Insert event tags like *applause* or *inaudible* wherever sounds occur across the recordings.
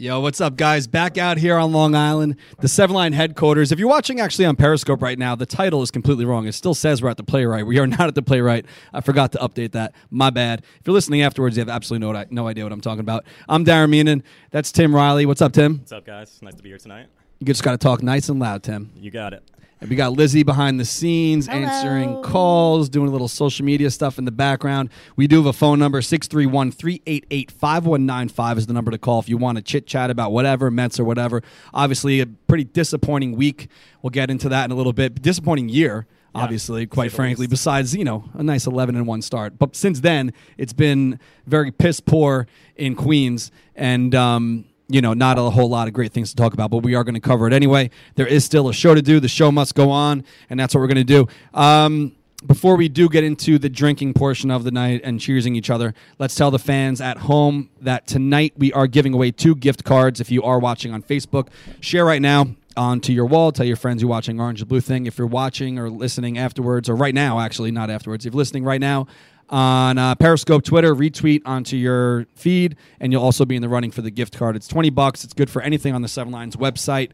Yo, what's up, guys? Back out here on Long Island, the Seven Line headquarters. If you're watching actually on Periscope right now, the title is completely wrong. It still says we're at the Playwright. We are *laughs* not at the Playwright. I forgot to update that. My bad. If you're listening afterwards, you have absolutely no, no idea what I'm talking about. I'm Darren Meenan. That's Tim Riley. What's up, Tim? What's up, guys? Nice to be here tonight. You just got to talk nice and loud, Tim. You got it. And we got Lizzie behind the scenes Hello. answering calls, doing a little social media stuff in the background. We do have a phone number 631 388 5195 is the number to call if you want to chit chat about whatever, Mets or whatever. Obviously, a pretty disappointing week. We'll get into that in a little bit. Disappointing year. Yeah, Obviously, quite frankly, least. besides, you know, a nice 11 and 1 start. But since then, it's been very piss poor in Queens. And, um, you know, not a whole lot of great things to talk about, but we are going to cover it anyway. There is still a show to do. The show must go on, and that's what we're going to do. Um, before we do get into the drinking portion of the night and cheersing each other, let's tell the fans at home that tonight we are giving away two gift cards. If you are watching on Facebook, share right now onto your wall. Tell your friends you're watching Orange and Blue Thing. If you're watching or listening afterwards, or right now, actually, not afterwards, if you're listening right now, on uh, Periscope, Twitter, retweet onto your feed, and you'll also be in the running for the gift card. It's twenty bucks. It's good for anything on the Seven Lines website,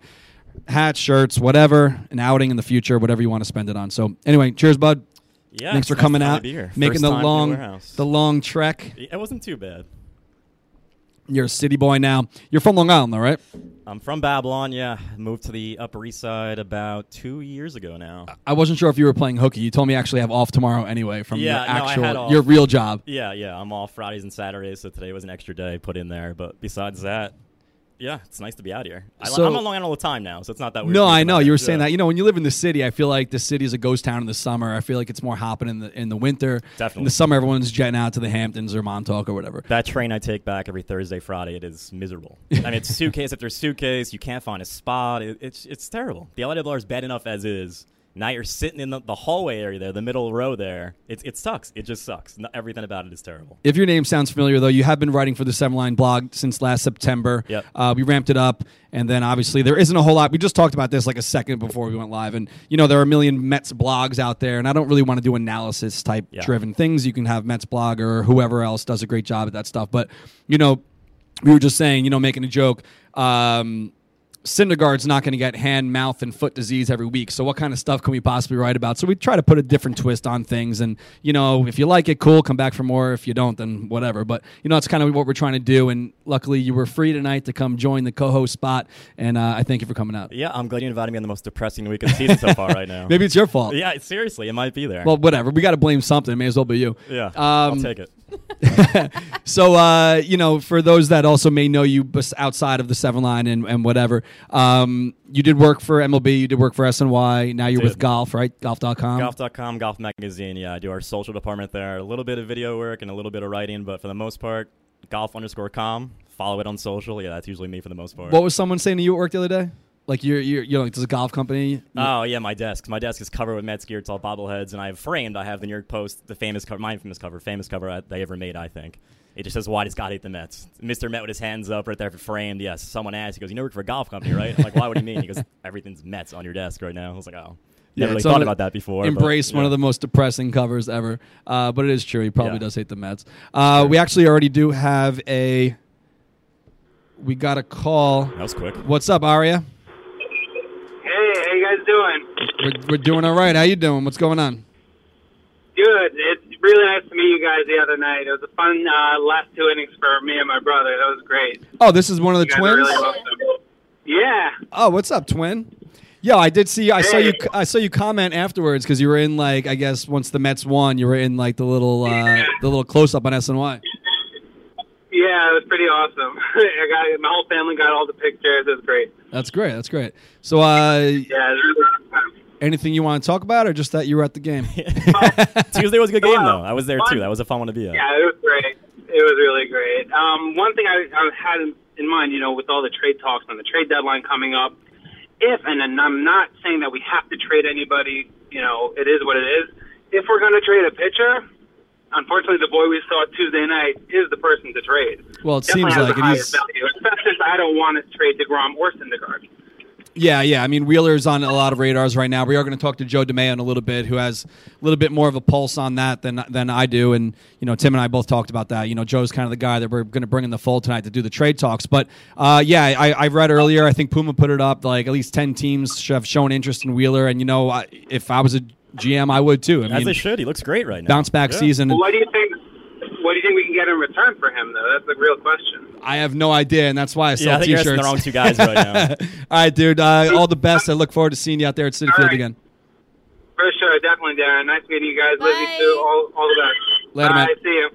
hats, shirts, whatever, an outing in the future, whatever you want to spend it on. So anyway, cheers, bud. Yeah. Thanks for nice coming out, making First the long, the long trek. It wasn't too bad. You're a city boy now. You're from Long Island, though, right? I'm from Babylon. Yeah, moved to the Upper East Side about two years ago now. I wasn't sure if you were playing hooky. You told me actually have off tomorrow anyway from Yeah, your actual, off. your real job. Yeah, yeah. I'm off Fridays and Saturdays, so today was an extra day put in there. But besides that, yeah, it's nice to be out here. I, So- I'm on Long Island all the time now, so it's not that weird. No, I know you were saying Yeah. that. You know, when you live in the city, I feel like the city is a ghost town in the summer. I feel like it's more hopping in the in the winter. Definitely, in the summer, everyone's jetting out to the Hamptons or Montauk or whatever. That train I take back every Thursday, Friday, it is miserable. *laughs* I mean, it's suitcase after suitcase. You can't find a spot. It, it's it's terrible. The LIRR is bad enough as is. Now you're sitting in the, the hallway area there, the middle row there. It, it sucks. It just sucks. Everything about it is terrible. If your name sounds familiar, though, you have been writing for the Seven Line blog since last September. Yep. Uh, we ramped it up, and then obviously there isn't a whole lot. We just talked about this like a second before we went live, and you know there are a million Mets blogs out there, and I don't really want to do analysis type Yeah. driven things. You can have Mets blog or whoever else does a great job at that stuff, but you know, we were just saying, you know, making a joke. Um, Syndergaard's not going to get hand, mouth, and foot disease every week. So, what kind of stuff can we possibly write about? So, we try to put a different twist on things. And, you know, if you like it, cool, come back for more. If you don't, then whatever. But, you know, it's kind of what we're trying to do. And luckily, you were free tonight to come join the co host spot. And uh, I thank you for coming out. Yeah, I'm glad you invited me on the most depressing week of the season so far right now. *laughs* Maybe it's your fault. Yeah, seriously, it might be there. Well, whatever. We got to blame something. It may as well be you. yeah, I'll um, take it. *laughs* so uh, you know, for those that also may know you outside of the Seven Line and, and whatever, um, you did work for MLB, you did work for SNY. Now you're with Golf, right? Golf.com. Golf.com, Golf Magazine. Yeah, I do our social department there. A little bit of video work and a little bit of writing, but for the most part, golf underscore com. Follow it on social. Yeah, that's usually me for the most part. What was someone saying to you at work the other day? Like you're you're you know like there's a golf company. Oh yeah, my desk. My desk is covered with Mets gear. It's all bobbleheads, and I have framed. I have the New York Post, the famous cover, my infamous cover, famous cover I- they ever made. I think it just says, "Why does God hate the Mets?" Mr. Met with his hands up right there for framed. Yes. Someone asked. He goes, "You know, work for a golf company, right?" I'm like, "Why would he mean?" He goes, "Everything's Mets on your desk right now." I was like, "Oh." Yeah, Never really thought about that before. but, Embrace one yeah. of the most depressing covers ever, uh, but it is true. He probably Yeah. does hate the Mets. Uh, we actually already do have a. We got a call. That was quick. What's up, Aria? Hey, how you guys doing? We're, we're doing all right. How you doing? What's going on? Good. It's really nice to meet you guys the other night. It was a fun uh, last two innings for me and my brother. That was great. Oh, this is one of the twins. really awesome. Yeah. Oh, what's up, twin? Yeah, I did see. I saw you. I saw you comment afterwards because you were in like I guess once the Mets won, you were in like the little uh, Yeah. the little close up on SNY. Yeah, it was pretty awesome. *laughs* I got my whole family got all the pictures. It was great. That's great. That's great. So, uh, Yeah, it was really anything you want to talk about, or just that you were at the game? *laughs* Tuesday was a good game though. I was there too. That was a fun one to be at. Yeah, it was great. It was really great. Um, one thing I, I had in, in mind, you know, with all the trade talks and the trade deadline coming up, if and, and I'm not saying that we have to trade anybody, you know, it is what it is. If we're going to trade a pitcher, unfortunately, the boy we saw Tuesday night is the person to trade. Well, it Definitely seems like the it. highest He's value, especially I don't want to trade Degrom or Syndergaard. Yeah, yeah. I mean, Wheeler's on a lot of radars right now. We are going to talk to Joe DeMayo in a little bit, who has a little bit more of a pulse on that than than I do. And you know, Tim and I both talked about that. You know, Joe's kind of the guy that we're going to bring in the fold tonight to do the trade talks. But uh, yeah, I, I read earlier. I think Puma put it up like at least ten teams have shown interest in Wheeler. And you know, I, if I was a GM, I would too. I As they should. He looks great right now. bounce back Yeah. season. Well, what do you think? What do you think we can get in return for him, though? That's the real question. I have no idea, and that's why I sell Yeah, I think you're t-shirts. the wrong two guys right now. *laughs* all right, dude. Uh, all the best. I look forward to seeing you out there at City All Field right. again. For sure, definitely, Darren. Nice meeting you guys. Lizzie, Bye. too. All, all the best. Later, Bye. man. See you.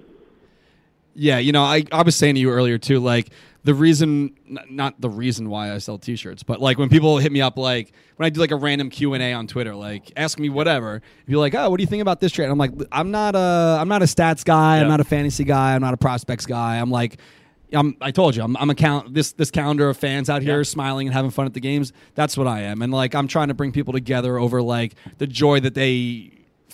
Yeah, you know, I, I was saying to you earlier too, like the reason, n- not the reason why I sell T-shirts, but like when people hit me up, like when I do like a random Q and A on Twitter, like ask me whatever, you're like, oh, what do you think about this trade? I'm like, I'm not a, I'm not a stats guy, I'm not a fantasy guy, I'm not a prospects guy. I'm like, I'm, I told you, I'm, I'm a count this this calendar of fans out here Yeah. smiling and having fun at the games. That's what I am, and like I'm trying to bring people together over like the joy that they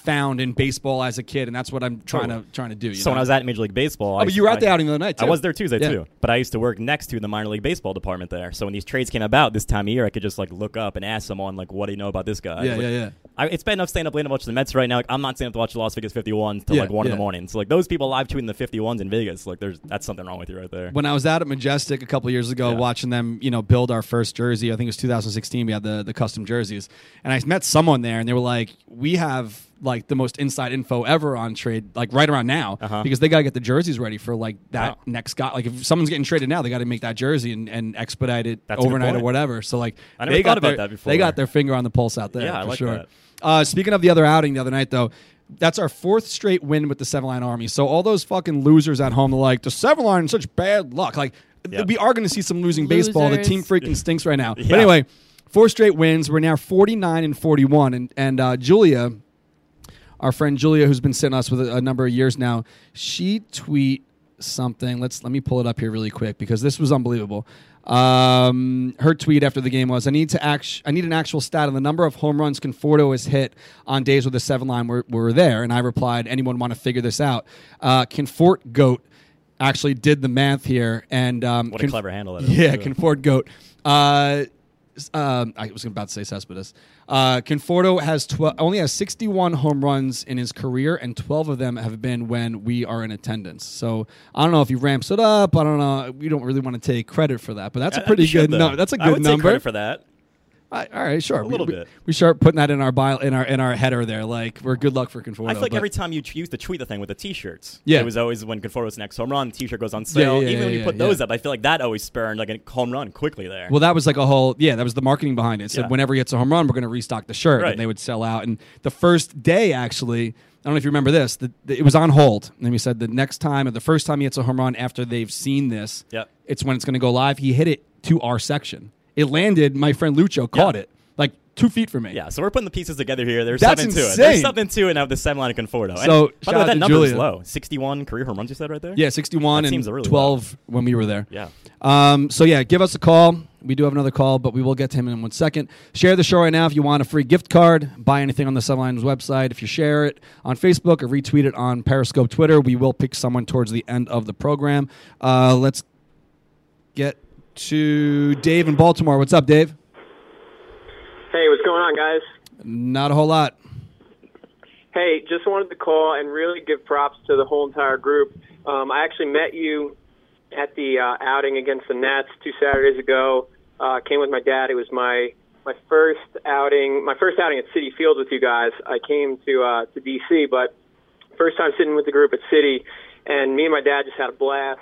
found in baseball as a kid, and that's what I'm oh, trying to trying to do. You So know? when I was at Major League Baseball, Oh, I but you were I- at the outing the other night, I was there Tuesday Yeah. too, but I used to work next to the minor league baseball department there. So when these trades came about this time of year, I could just like look up and ask someone like, "What do you know about this guy?" Yeah, Like, yeah, yeah. I, it's bad enough staying up late and watching the Mets right now. Like, I'm not staying up to watch the Las Vegas 51 till Yeah, like one in the morning. So like those people live tweeting the 51s in Vegas, like there's that's something wrong with you right there. when I was out at Majestic a couple years ago, Yeah. watching them, you know, build our first jersey. I think it was 2016. We had the the custom jerseys, and I met someone there, and they were like, "We have like the most inside info ever on trade, like right around now, Uh-huh. because they got to get the jerseys ready for like that Wow. next guy. Like if someone's getting traded now, they got to make that jersey and, and expedite it That's overnight or whatever. So like, I never they thought got about their, that before. They got their finger on the pulse out there. Yeah, I like sure. that. Uh, speaking of the other outing the other night, though, that's our fourth straight win with the Seven Line Army. So all those fucking losers at home are like, the Seven Line such bad luck. Like, Yeah. we are going to see some losing baseball. The team freaking stinks right now. *laughs* But anyway, four straight wins. We're now 49 and 41. And, and uh, Julia, our friend Julia, who's been sitting us with a, a number of years now, she tweet something. Let's let me pull it up here really quick because this was unbelievable. Um, her tweet after the game was, "I need to act. I need an actual stat on the number of home runs Conforto has hit on days where the seven line were, were there." And I replied, "Anyone want to figure this out?" Uh, Confort Goat actually did the math here, and um, What a clever handle that is, *laughs* Yeah. Confort Goat. Uh, um, I was about to say Cespedes. Uh, Conforto has tw- only has 61 home runs in his career, and 12 of them have been when we are in attendance. So I don't know if he ramps it up. I don't know. We don't really want to take credit for that, but that's a pretty good number. That's a good would take number. credit for that. All right, sure. A little we, bit. We start putting that in our bio, in our in our header there. Like we're good luck for Conforto. I feel like every time you used to tweet the thing with the t-shirts, Yeah. it was always when Conforto's next home run, the t-shirt goes on sale. yeah, Even when yeah, you put yeah, those up, I feel like that always spurned like a home run quickly there. Well, that was like a whole yeah. That was the marketing behind it. It said Yeah. whenever he hits a home run, we're going to restock the shirt, Right. and they would sell out. And the first day, actually, I don't know if you remember this. The, the- it was on hold, and he said the next time or the first time he hits a home run after they've seen this, Yep. it's when it's going to go live. He hit it to our section. It landed. My friend Lucho caught Yeah. it like two feet from me. yeah, so we're putting the pieces together here. There's That's something to it. insane. There's something to it now the seven line of Conforto. So, and, by the way, that number is low. 61 career home runs you said right there? Yeah, 61 That and seems really 12 when we were there. Yeah. Um, so, yeah, give us a call. We do have another call, but we will get to him in one second. Share the show right now if you want a free gift card. Buy anything on the Seven Lines website. If you share it on Facebook or retweet it on Periscope Twitter, we will pick someone towards the end of the program. Uh, let's get to Dave in Baltimore. What's up, Dave? Hey, what's going on, guys? Not a whole lot. Hey, just wanted to call and really give props to the whole entire group. Um, I actually met you at the uh, outing against the Nats two Saturdays ago. Uh, came with my dad. It was my my first outing, my first outing at Citi Field with you guys. I came to uh, to DC, but first time sitting with the group at Citi, and me and my dad just had a blast.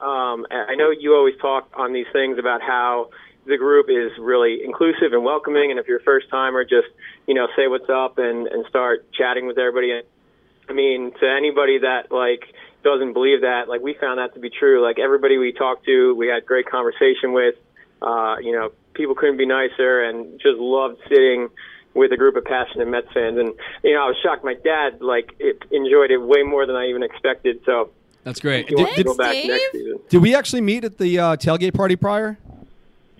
Um, I know you always talk on these things about how the group is really inclusive and welcoming, and if you're a first timer, just you know say what's up and and start chatting with everybody. And I mean, to anybody that like doesn't believe that, like we found that to be true. Like everybody we talked to, we had great conversation with. Uh, you know, people couldn't be nicer, and just loved sitting with a group of passionate Mets fans. And you know, I was shocked. My dad like it, enjoyed it way more than I even expected. So That's great. he Did, wants to did, Dave. did we actually meet at the uh, tailgate party prior?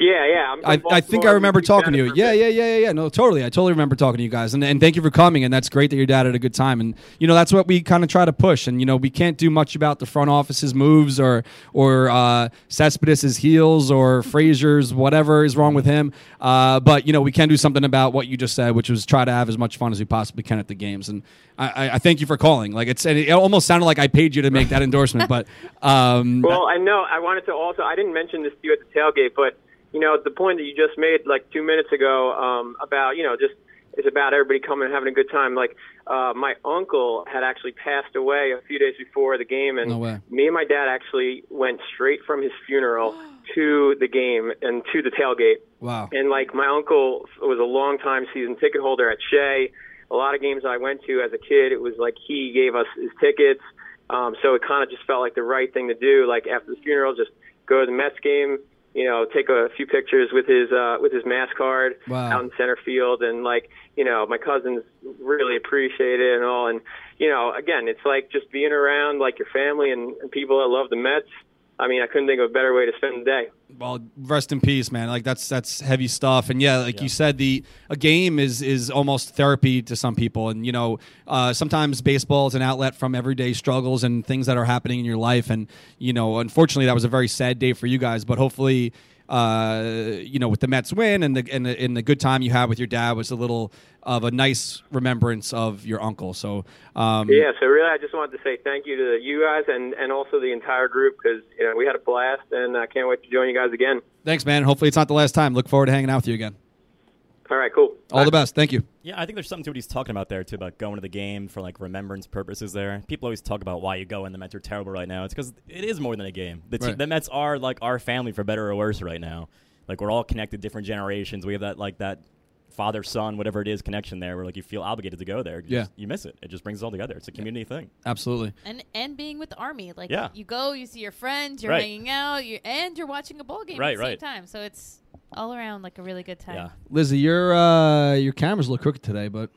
Yeah, yeah. I'm I, I think I remember talking to you. it for a Yeah, yeah, yeah, yeah, yeah. No, totally. I totally remember talking to you guys, and and thank you for coming. And that's great that your dad had a good time. And you know that's what we kind of try to push. And you know we can't do much about the front office's moves or or uh, Cespedes' heels or Frazier's whatever is wrong with him. Uh, but you know we can do something about what you just said, which was try to have as much fun as we possibly can at the games. And I, I, I thank you for calling. Like it's and it almost sounded like I paid you to make that endorsement, but um, Well, I know. I wanted to also. I didn't mention this to you at the tailgate, but you know the point that you just made like two minutes ago um, about you know just it's about everybody coming and having a good time. Like uh, my uncle had actually passed away a few days before the game, and No me and my dad actually went straight from his funeral *gasps* to the game and to the tailgate. wow. And like my uncle was a long time season ticket holder at Shea. A lot of games I went to as a kid, it was like he gave us his tickets. Um, so it kind of just felt like the right thing to do. Like after the funeral, just go to the Mets game. You know, take a few pictures with his uh, with his mask card Wow. out in center field, and like you know, my cousins really appreciate it and all. And you know, again, it's like just being around like your family and, and people that love the Mets. I mean, I couldn't think of a better way to spend the day. Well, rest in peace, man. Like that's that's heavy stuff. And yeah, like Yeah. you said, the a game is is almost therapy to some people. And you know, uh, sometimes baseball is an outlet from everyday struggles and things that are happening in your life. And you know, unfortunately, that was a very sad day for you guys. But hopefully. Uh, you know, with the Mets win and the, and the and the good time you had with your dad was a little of a nice remembrance of your uncle. So, um, Yeah, so really, I just wanted to say thank you to you guys and and also the entire group because you know we had a blast and I can't wait to join you guys again. thanks, man. Hopefully, it's not the last time. Look forward to hanging out with you again. All right, cool. All the best. Thank you. Yeah, I think there's something to what he's talking about there too about going to the game for like remembrance purposes. There, people always talk about why you go, and the Mets are terrible right now. It's because it is more than a game. The, te- Right. the Mets are like our family for better or worse right now. Like we're all connected, different generations. We have that like that father son, whatever it is, connection there. Where like you feel obligated to go there. You Yeah. just- you miss it. It just brings us all together. It's a community thing. Absolutely. and and being with the army, like Yeah. you go, you see your friends, you're Right. hanging out, you and you're watching a ball game Right, at the right. same time. So it's all around like a really good time. Yeah. Lizzie, your uh, your cameras look crooked today, but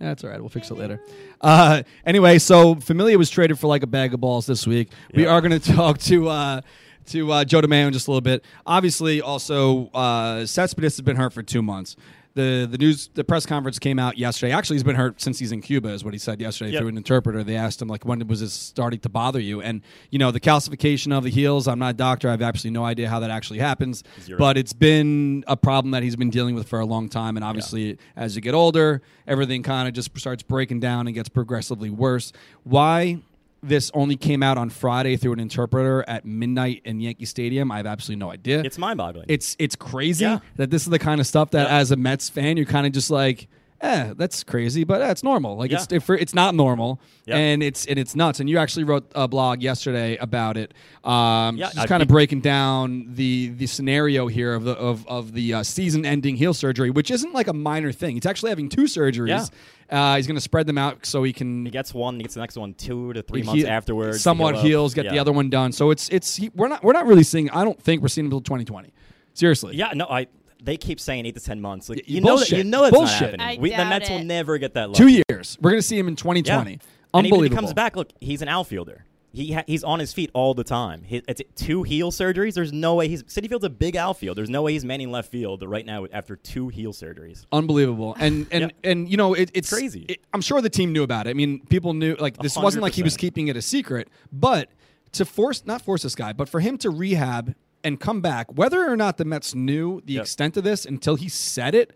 yeah, that's all right. We'll fix it later. Uh, anyway, so Familia was traded for like a bag of balls this week. We are going *laughs* to talk to uh, to uh, Joe DeMayo in just a little bit. Obviously, also uh, Cespedes has been hurt for two months. The, the news the press conference came out yesterday. Actually, he's been hurt since he's in Cuba, is what he said yesterday Yep. through an interpreter. They asked him like, when was this starting to bother you? And you know, the calcification of the heels. I'm not a doctor. I have absolutely no idea how that actually happens. Zero. But it's been a problem that he's been dealing with for a long time. And obviously, as you get older, everything kind of just starts breaking down and gets progressively worse. Why this only came out on Friday through an interpreter at midnight in Yankee Stadium, I have absolutely no idea. It's mind boggling. it's it's crazy Yeah. that this is the kind of stuff that, Yeah. as a Mets fan, you're kind of just like. Eh, that's crazy, but eh, it's normal. Like it's Yeah. if it's not normal, Yeah. and it's and it's nuts. And you actually wrote a blog yesterday about it. Um, Yeah, just kind of breaking down the the scenario here of the of of the uh, season-ending heel surgery, which isn't like a minor thing. He's actually having two surgeries. Uh, he's going to spread them out so he can he gets one, he gets the next one two to three he- months afterwards. to Somewhat heal up. heals, get the Yeah. other one done. So it's it's he, we're not we're not really seeing. I don't think we're seeing him until 2020. Seriously. Yeah, no, I. They keep saying eight to ten months. Like Y- you know, that, bullshit. you know that's Bullshit. not I happening. We, the doubt Mets will it. never get that. Two years. We're going to see him in 2020. Yeah. And Unbelievable. even if he comes back, look, he's an outfielder. He ha- he's on his feet all the time. He, it's two heel surgeries. There's no way he's Citi Field's a big outfield. There's no way he's manning left field right now after two heel surgeries. Unbelievable, *sighs* and and Yeah. and you know it, it's Crazy. it- I'm sure the team knew about it. I mean, people knew like this wasn't like he was 100%. keeping it a secret, but to force not force this guy, but for him to rehab and come back, whether or not the Mets knew the Yep. extent of this until he said it.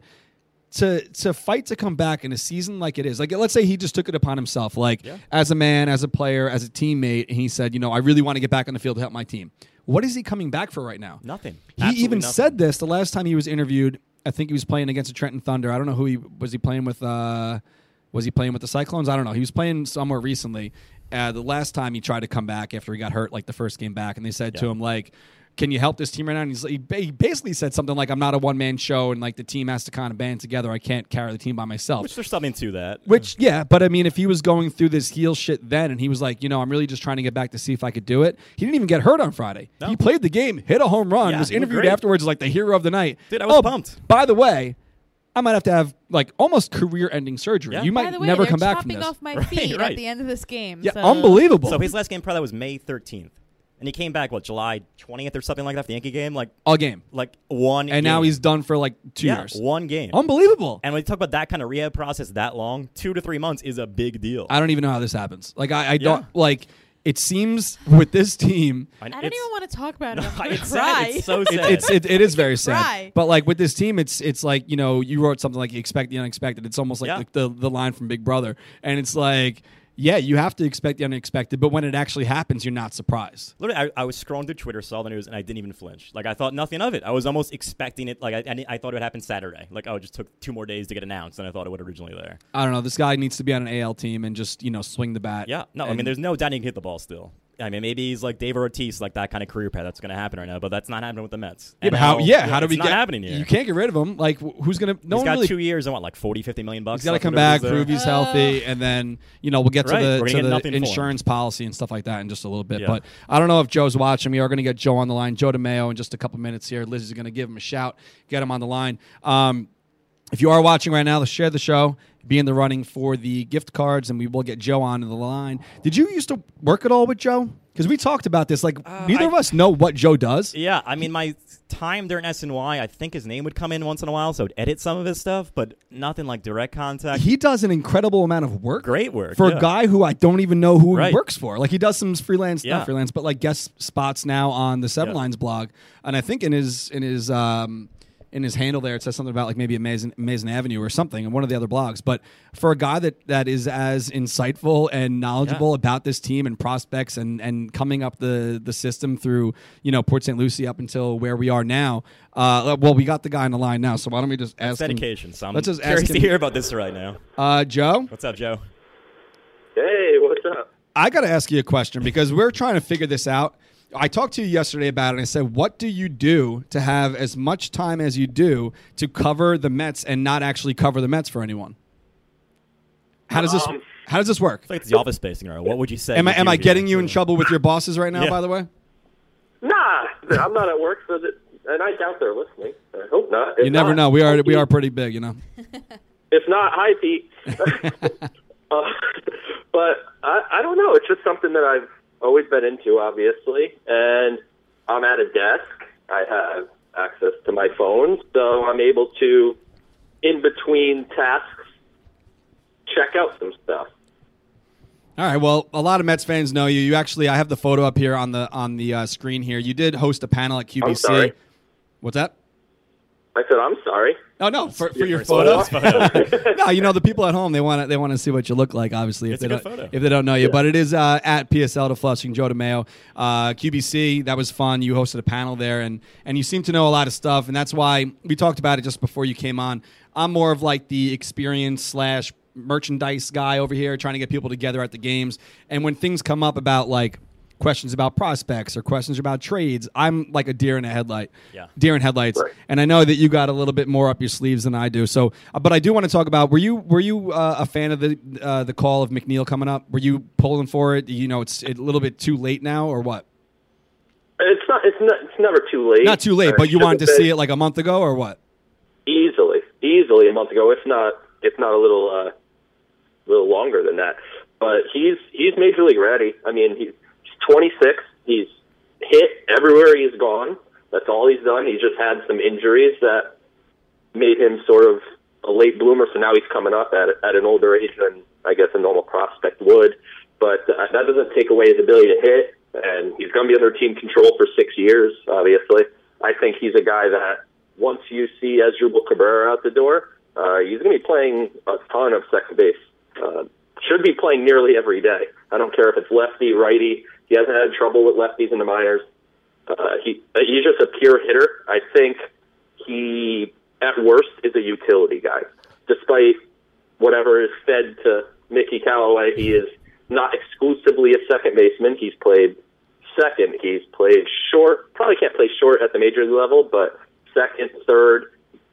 To, to fight to come back in a season like it is like let's say he just took it upon himself like Yeah. as a man as a player as a teammate and he said you know I really want to get back on the field to help my team what is he coming back for right now Nothing. he Absolutely even nothing. said this the last time he was interviewed. I think he was playing against the Trenton Thunder. I don't know who he was. He playing with? Uh, was he playing with the Cyclones? I don't know. He was playing somewhere recently. Uh, the last time he tried to come back after he got hurt, like the first game back, and they said to him like, "Can you help this team right now?" And he's, he he basically said something like, "I'm not a one man show, and like the team has to kind of band together. I can't carry the team by myself." Which there's something to that. Which, yeah, but I mean, if he was going through this heel shit then, and he was like, you know, I'm really just trying to get back to see if I could do it. He didn't even get hurt on Friday. No. He played the game, hit a home run, Yeah, was interviewed great. afterwards like the hero of the night. Dude, I was Oh, pumped. By the way, I might have to have like almost career-ending surgery. Yeah. You By might the way, never come back from chopping this. off my *laughs* Right, right. at the end of this game. yeah, so- unbelievable. So his last game probably was May 13th. And he came back what July 20th or something like that for the Yankee game, like All game. like one. And now he's done for like two yeah, years. one game. Unbelievable. and when you talk about that kind of rehab process that long, two to three months is a big deal. I don't even know how this happens. Like I, I don't Yeah. like. It seems with this team, I, I don't even want to talk about it. *laughs* I'm it's cry. sad. It's so it, sad. it's it, it is very *laughs* sad. But like with this team, it's it's like you know you wrote something like you expect the unexpected. It's almost like Yeah. the, the the line from Big Brother, and it's like yeah, you have to expect the unexpected, but when it actually happens, you're not surprised. Literally, I, I was scrolling through Twitter, saw the news, and I didn't even flinch. Like I thought nothing of it. I was almost expecting it. Like I, I, thought it would happen Saturday. Like oh, it just took two more days to get announced than I thought it would originally there. I don't know. This guy needs to be on an AL team and just you know swing the bat. Yeah, no, I mean, there's no doubt he can hit the ball still. I mean, maybe he's like Dave Ortiz, like that kind of career path that's going to happen right now, but that's not happening with the Mets. Yeah, And but how? now- Yeah, how do it's we not get? happening here? You can't get rid of him. Like wh- who's gonna? No He's one got really. two years and what, like 40, 50 million bucks. He's got to left, come whatever back, it is prove he's healthy, and then you know we'll get to Right, the we're gonna get the nothing for him. insurance policy and stuff like that in just a little bit. Yeah. But I don't know if Joe's watching. We are going to get Joe on the line, Joe DeMayo, in just a couple minutes here. Liz is going to give him a shout, get him on the line. Um, if you are watching right now, let's share the show. Be in the running for the gift cards, and we will get Joe on the line. Did you used to work at all with Joe? Because we talked about this. Like neither Uh, I- of us know what Joe does. Yeah, I mean, my time during SNY, I think his name would come in once in a while, so I'd edit some of his stuff, but nothing like direct contact. He does an incredible amount of work. Great work for yeah. a guy who I don't even know who he works for. Like he does some freelance, Yeah. not freelance, but like guest spots now on the Seven Yeah. Lines blog. And I think in his in his um, in his handle there, it says something about like maybe Amazing Amazing Avenue or something in one of the other blogs. But for a guy that that is as insightful and knowledgeable Yeah. about this team and prospects and and coming up the the system through you know Port St. Lucie up until where we are now. Uh, well, we got the guy on the line now, so why don't we just ask him? dedication. So I'm Let's just curious ask to hear about this right now. Uh, Joe. What's up, Joe? Hey, what's up? I got to ask you a question because we're trying to figure this out. I talked to you yesterday about it and I said, What do you do to have as much time as you do to cover the Mets and not actually cover the Mets for anyone? How does this Um, how does this work? It's like it's the office space thing, right? What would you say? Am I am I getting you in trouble with your bosses right now, *laughs* Yeah. by the way? Nah, I'm not at work, so that, and I doubt they're listening. I hope not. If You never not, know. We are we are pretty big, you know. *laughs* If not, hi Pete. *laughs* uh, but I, I don't know. It's just something that I've always been into, obviously, and I'm at a desk. I have access to my phone, so I'm able to, in between tasks, check out some stuff. All right. Well, a lot of Mets fans know you. You actually, I have the photo up here on the on the uh, screen here. You did host a panel at sorry. What's that? I said, I'm sorry. Oh no, for, for your photos. photo. photo. *laughs* no, you know the people at home they want to they want to see what you look like. Obviously, if It's they don't photo. if they don't know you, but it is uh, at PSL to Flushing Joe DeMayo, uh, QBC. That was fun. You hosted a panel there, and and you seem to know a lot of stuff, and that's why we talked about it just before you came on. I'm more of like the experience slash merchandise guy over here, trying to get people together at the games, and when things come up about like questions about prospects or questions about trades, I'm like a deer in a headlight. Yeah. Deer in headlights. Right. And I know that you got a little bit more up your sleeves than I do. So, uh, but I do want to talk about were you were you uh, a fan of the uh, the call of McNeil coming up? Were you pulling for it? You know, it's a little bit too late now, or what? It's not. It's not. It's never too late. Not too late, but you wanted to have see it like a month ago, or what? easily, easily a month ago. If not, if not a little, uh, a little longer than that. But he's he's major league ready. I mean, he's, he's 26. He's hit everywhere he's gone. That's all he's done. He's just had some injuries that made him sort of a late bloomer. So now he's coming up at at an older age than I guess a normal prospect would. But uh, that doesn't take away his ability to hit, and he's going to be under team control for six years. Obviously, I think he's a guy that once you see Asdrubal Cabrera out the door, uh, he's going to be playing a ton of second base. Uh, should be playing nearly every day. I don't care if it's lefty, righty. He hasn't had trouble with lefties in the minors. Uh, he uh, he's just a pure hitter. I think he, at worst, is a utility guy. Despite whatever is fed to Mickey Callaway, he is not exclusively a second baseman. He's played second. He's played short. Probably can't play short at the major league level, but second, third,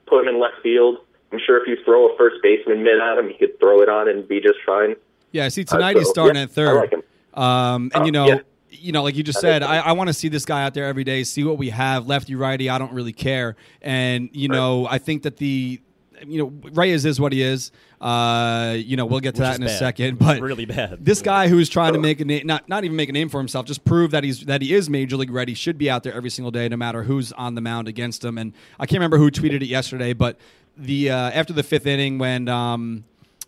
put him in left field. I'm sure if you throw a first baseman mid at him, he could throw it on and be just fine. Yeah, see, tonight Uh, he's starting yeah, at third. I like him. Um, and you know, yeah. you know, like you just said, I. I want to see this guy out there every day, see what we have, lefty, righty. I don't really care. And you know, I think that the you know, Reyes is what he is. Uh, you know, we'll get to Which that is in a bad. second. But Really bad. This guy who's trying to make a name, not not even make a name for himself, just prove that he's that he is major league ready. Should be out there every single day, no matter who's on the mound against him. And I can't remember who tweeted it yesterday, but the uh, after the fifth inning when. Um,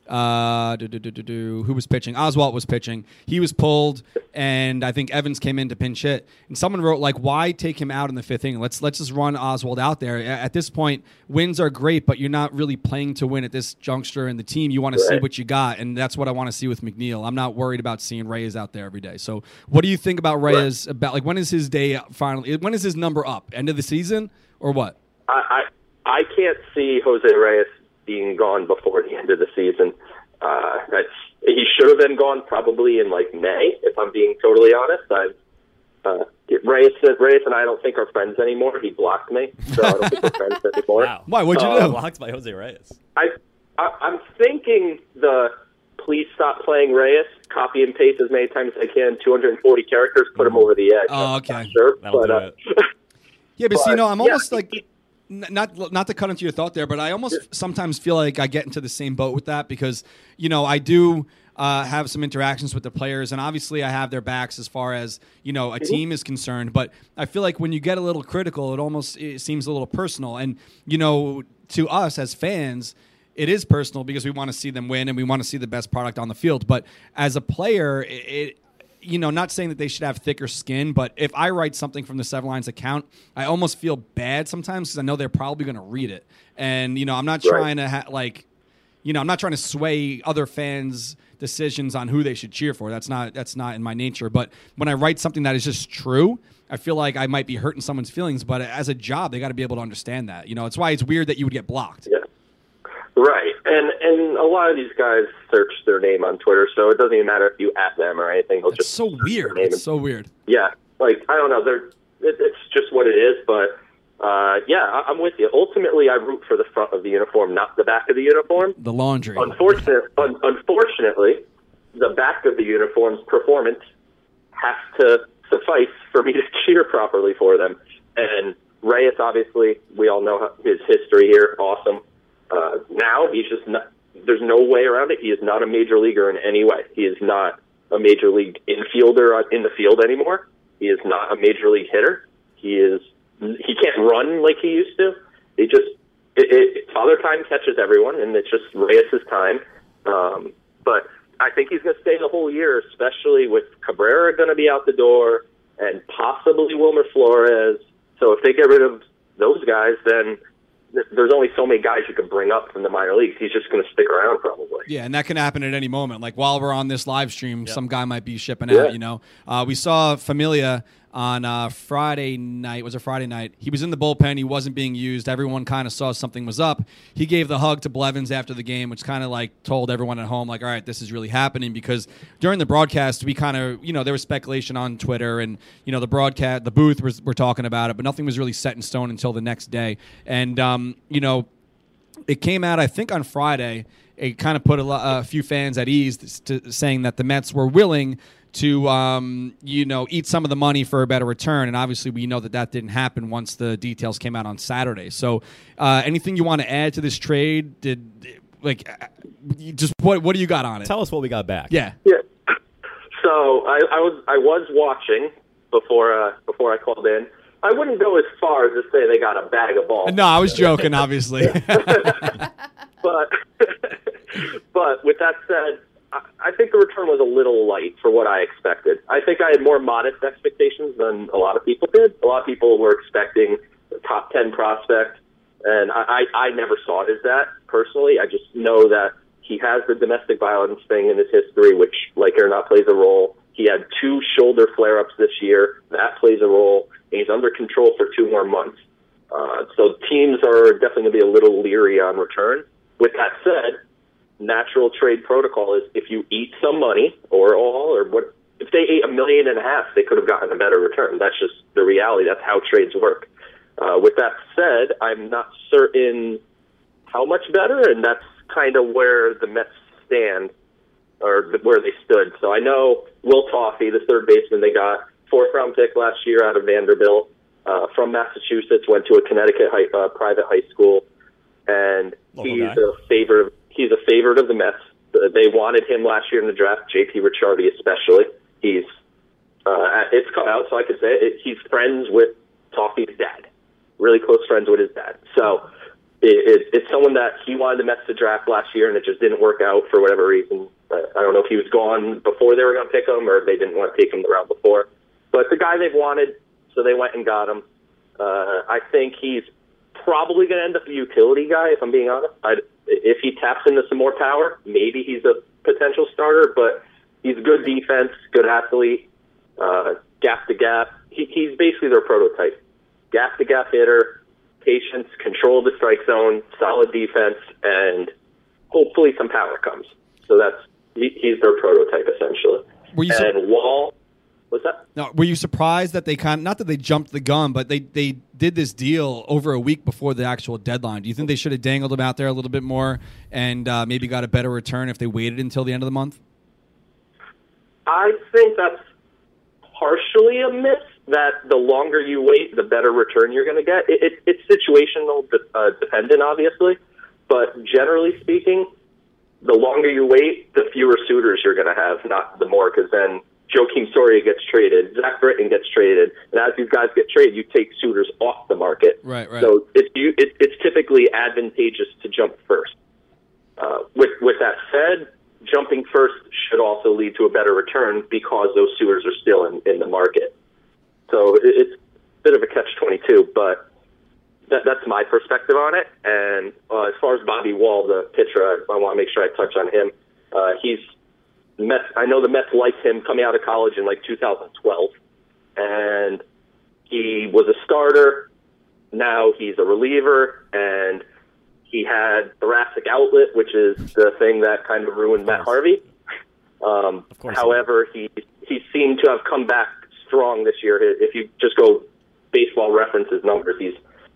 uh, do, do, do, do, do, who was pitching? Oswalt was pitching. He was pulled, and I think Evans came in to pinch hit. And someone wrote like, "Why take him out in the fifth inning? Let's let's just run Oswalt out there." At this point, wins are great, but you're not really playing to win at this juncture in the team. You want to see what you got, and that's what I want to see with McNeil. I'm not worried about seeing Reyes out there every day. So, what do you think about Reyes? About like when is his day finally? When is his number up? End of the season or what? I, I I can't see Jose Reyes being gone before the end of the season. Uh, that's he should have been gone probably in like May, if I'm being totally honest. I've uh, Reyes Reyes and I don't think are friends anymore. He blocked me, so I don't think we're friends *laughs* anymore. Wow. Why? What'd you Uh, do? Blocked by Jose Reyes. I, I I'm thinking the please stop playing Reyes. Copy and paste as many times as I can. 240 characters, put him over the edge. Oh, okay. not Sure, That'll but, do uh, it. Yeah, but, see, *laughs* But, no, I'm almost he- like he- n- not not to cut into your thought there, but I almost sometimes feel like I get into the same boat with that because you know I do. Uh, have some interactions with the players, and obviously I have their backs as far as you know a team is concerned. But I feel like when you get a little critical, it almost it seems a little personal. And you know, to us as fans, it is personal because we want to see them win and we want to see the best product on the field. But as a player, it, it you know, not saying that they should have thicker skin, but if I write something from the Seven Lines account, I almost feel bad sometimes because I know they're probably going to read it, and you know, I'm not Right. trying to ha- like, you know, I'm not trying to sway other fans' decisions on who they should cheer for. That's not that's not in my nature. But when I write something that is just true, I feel like I might be hurting someone's feelings. But as a job, they got to be able to understand that. You know, it's why it's weird that you would get blocked. Yeah. And and a lot of these guys search their name on Twitter, so it doesn't even matter if you at them or anything. They'll It's just so weird. It's and- so weird. yeah, like I don't know. They're it, it's just what it is, but uh, yeah, I, I'm with you. Ultimately, I root for the front of the uniform, not the back of the uniform. The laundry. Unfortunate, un, unfortunately, the back of the uniform's performance has to suffice for me to *laughs* cheer properly for them. And Reyes, obviously, we all know his history here. Awesome. Uh, now he's just not. There's no way around it. He is not a major leaguer in any way. He is not a major league infielder in the field anymore. He is not a major league hitter. He is. He can't run like he used to. He just. It, it, Father Time catches everyone, and it's just Reyes' time. Um, but I think he's going to stay the whole year, especially with Cabrera going to be out the door and possibly Wilmer Flores. So if they get rid of those guys, then th- there's only so many guys you can bring up from the minor leagues. He's just going to stick around probably. Yeah, and that can happen at any moment. Like while we're on this live stream, some guy might be shipping Yeah. out. You know, uh, we saw Familia on uh, Friday night. Was a Friday night? He was in the bullpen. He wasn't being used. Everyone kind of saw something was up. He gave the hug to Blevins after the game, which kind of like told everyone at home, like, all right, this is really happening. Because during the broadcast, we kind of, you know, there was speculation on Twitter, and you know, the broadcast, the booth was were talking about it, but nothing was really set in stone until the next day. And um, you know, it came out, I think, on Friday. It kind of put a, a few fans at ease, to, saying that the Mets were willing to, um, you know, eat some of the money for a better return. And obviously, we know that that didn't happen once the details came out on Saturday. So, uh, anything you want to add to this trade? Did like uh, just what what do you got on it? Tell us what we got back. yeah, Yeah. *laughs* So I, I was I was watching before uh, before I called in. I wouldn't go as far as to say they got a bag of balls. no, I was joking, obviously. *laughs* but *laughs* but with that said, I, think the return was a little light for what I expected. I think I had more modest expectations than a lot of people did. A lot of people were expecting a top ten prospect, and I, I, I never saw it as that personally. I just know that he has the domestic violence thing in his history, which, like it or not, plays a role. He had two shoulder flare-ups this year. That plays a role. And he's under control for two more months. Uh, so teams are definitely going to be a little leery on return. With that said, natural trade protocol is if you eat some money or all or what if they ate a million and a half, they could have gotten a better return. That's just the reality. That's how trades work. Uh, with that said, I'm not certain how much better, and that's kind of where the Mets stand or th- where they stood. So I know Will Toffey, the third baseman they got, fourth round pick last year out of Vanderbilt, uh, from Massachusetts, went to a Connecticut high, uh, private high school, and Local he's guy. a favorite. He's a favorite of the Mets. They wanted him last year in the draft. J.P. Ricciardi, especially. He's uh, it's come out, so I could say it. He's friends with Toffey's dad. Really close friends with his dad. So it, it, it's someone that he wanted the Mets to draft last year, and it just didn't work out for whatever reason. I don't know if he was gone before they were going to pick him, or they didn't want to take him the round before. But a guy they've wanted, so they went and got him. Uh, I think he's probably going to end up a utility guy, if I'm being honest. I'd, if he taps into some more power, maybe he's a potential starter, but he's good defense, good athlete, uh, gap to gap. He, he's basically their prototype. Gap to gap hitter, patience, control of the strike zone, solid defense, and hopefully some power comes. So that's he, he's their prototype essentially. Were you sur- and Wahl, what's that? Now, were you surprised that they kind of, not that they jumped the gun, but they, they did this deal over a week before the actual deadline? Do you think they should have dangled him out there a little bit more and uh, maybe got a better return if they waited until the end of the month? I think that's partially a myth. That the longer you wait, the better return you're going to get. It, it, it's situational uh, dependent, obviously, but generally speaking, the longer you wait, the fewer suitors you're going to have, not the more, because then Joakim Soria gets traded, Zach Britton gets traded, and as these guys get traded, you take suitors off the market. Right, right. So it's you, it, it's typically advantageous to jump first. Uh, with with that said, jumping first should also lead to a better return because those suitors are still in, in the market. So it, it's a bit of a catch twenty two, but that, that's my perspective on it. And uh, as far as Bobby Wahl, the pitcher, I, I want to make sure I touch on him. Uh, he's Mets. I know the Mets liked him coming out of college in like 2012, and he was a starter. Now he's a reliever, and he had thoracic outlet, which is the thing that kind of ruined Matt Harvey. Um, Of course. however, he he seemed to have come back strong this year. If you just go baseball references numbers, he's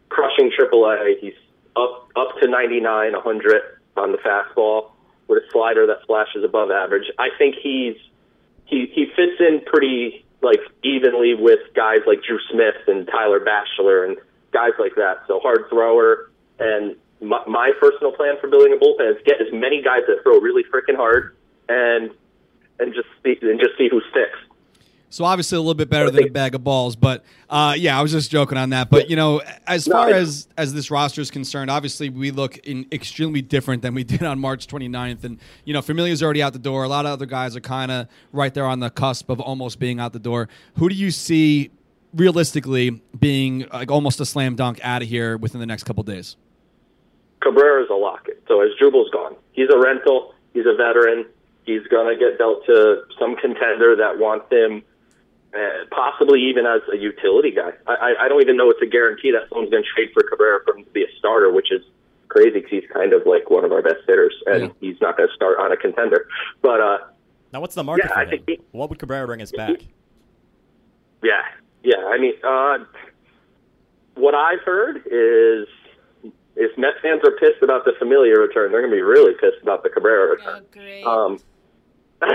crushing AAA. He's up up to 99, 100 on the fastball with a slider that flashes above average. I think he's he he fits in pretty like evenly with guys like Drew Smith and Tyler Bashlor and guys like that. So hard thrower. And my, my personal plan for building a bullpen is get as many guys that throw really freaking hard and and just see and just see who sticks. So obviously a little bit better than a bag of balls, but uh, yeah, I was just joking on that. But you know, as far as as this roster is concerned, obviously we look in extremely different than we *laughs* did on March 29th. And you know, Familia's already out the door. A lot of other guys are kind of right there on the cusp of almost being out the door. Who do you see realistically being like almost a slam dunk out of here within the next couple days? Cabrera's a lock. So as Jubal's gone, he's a rental. He's a veteran. He's going to get dealt to some contender that wants him, uh, possibly even as a utility guy. I, I, I don't even know it's a guarantee that someone's going to trade for Cabrera for him to be a starter, which is crazy because he's kind of like one of our best hitters, and Yeah. he's not going to start on a contender. But uh, Now, what's the market Yeah, for I him? think he- what would Cabrera bring us back? Yeah, yeah. I mean, uh, what I've heard is if Mets fans are pissed about the Familia return, they're going to be really pissed about the Cabrera return. Oh, great. Um, *laughs*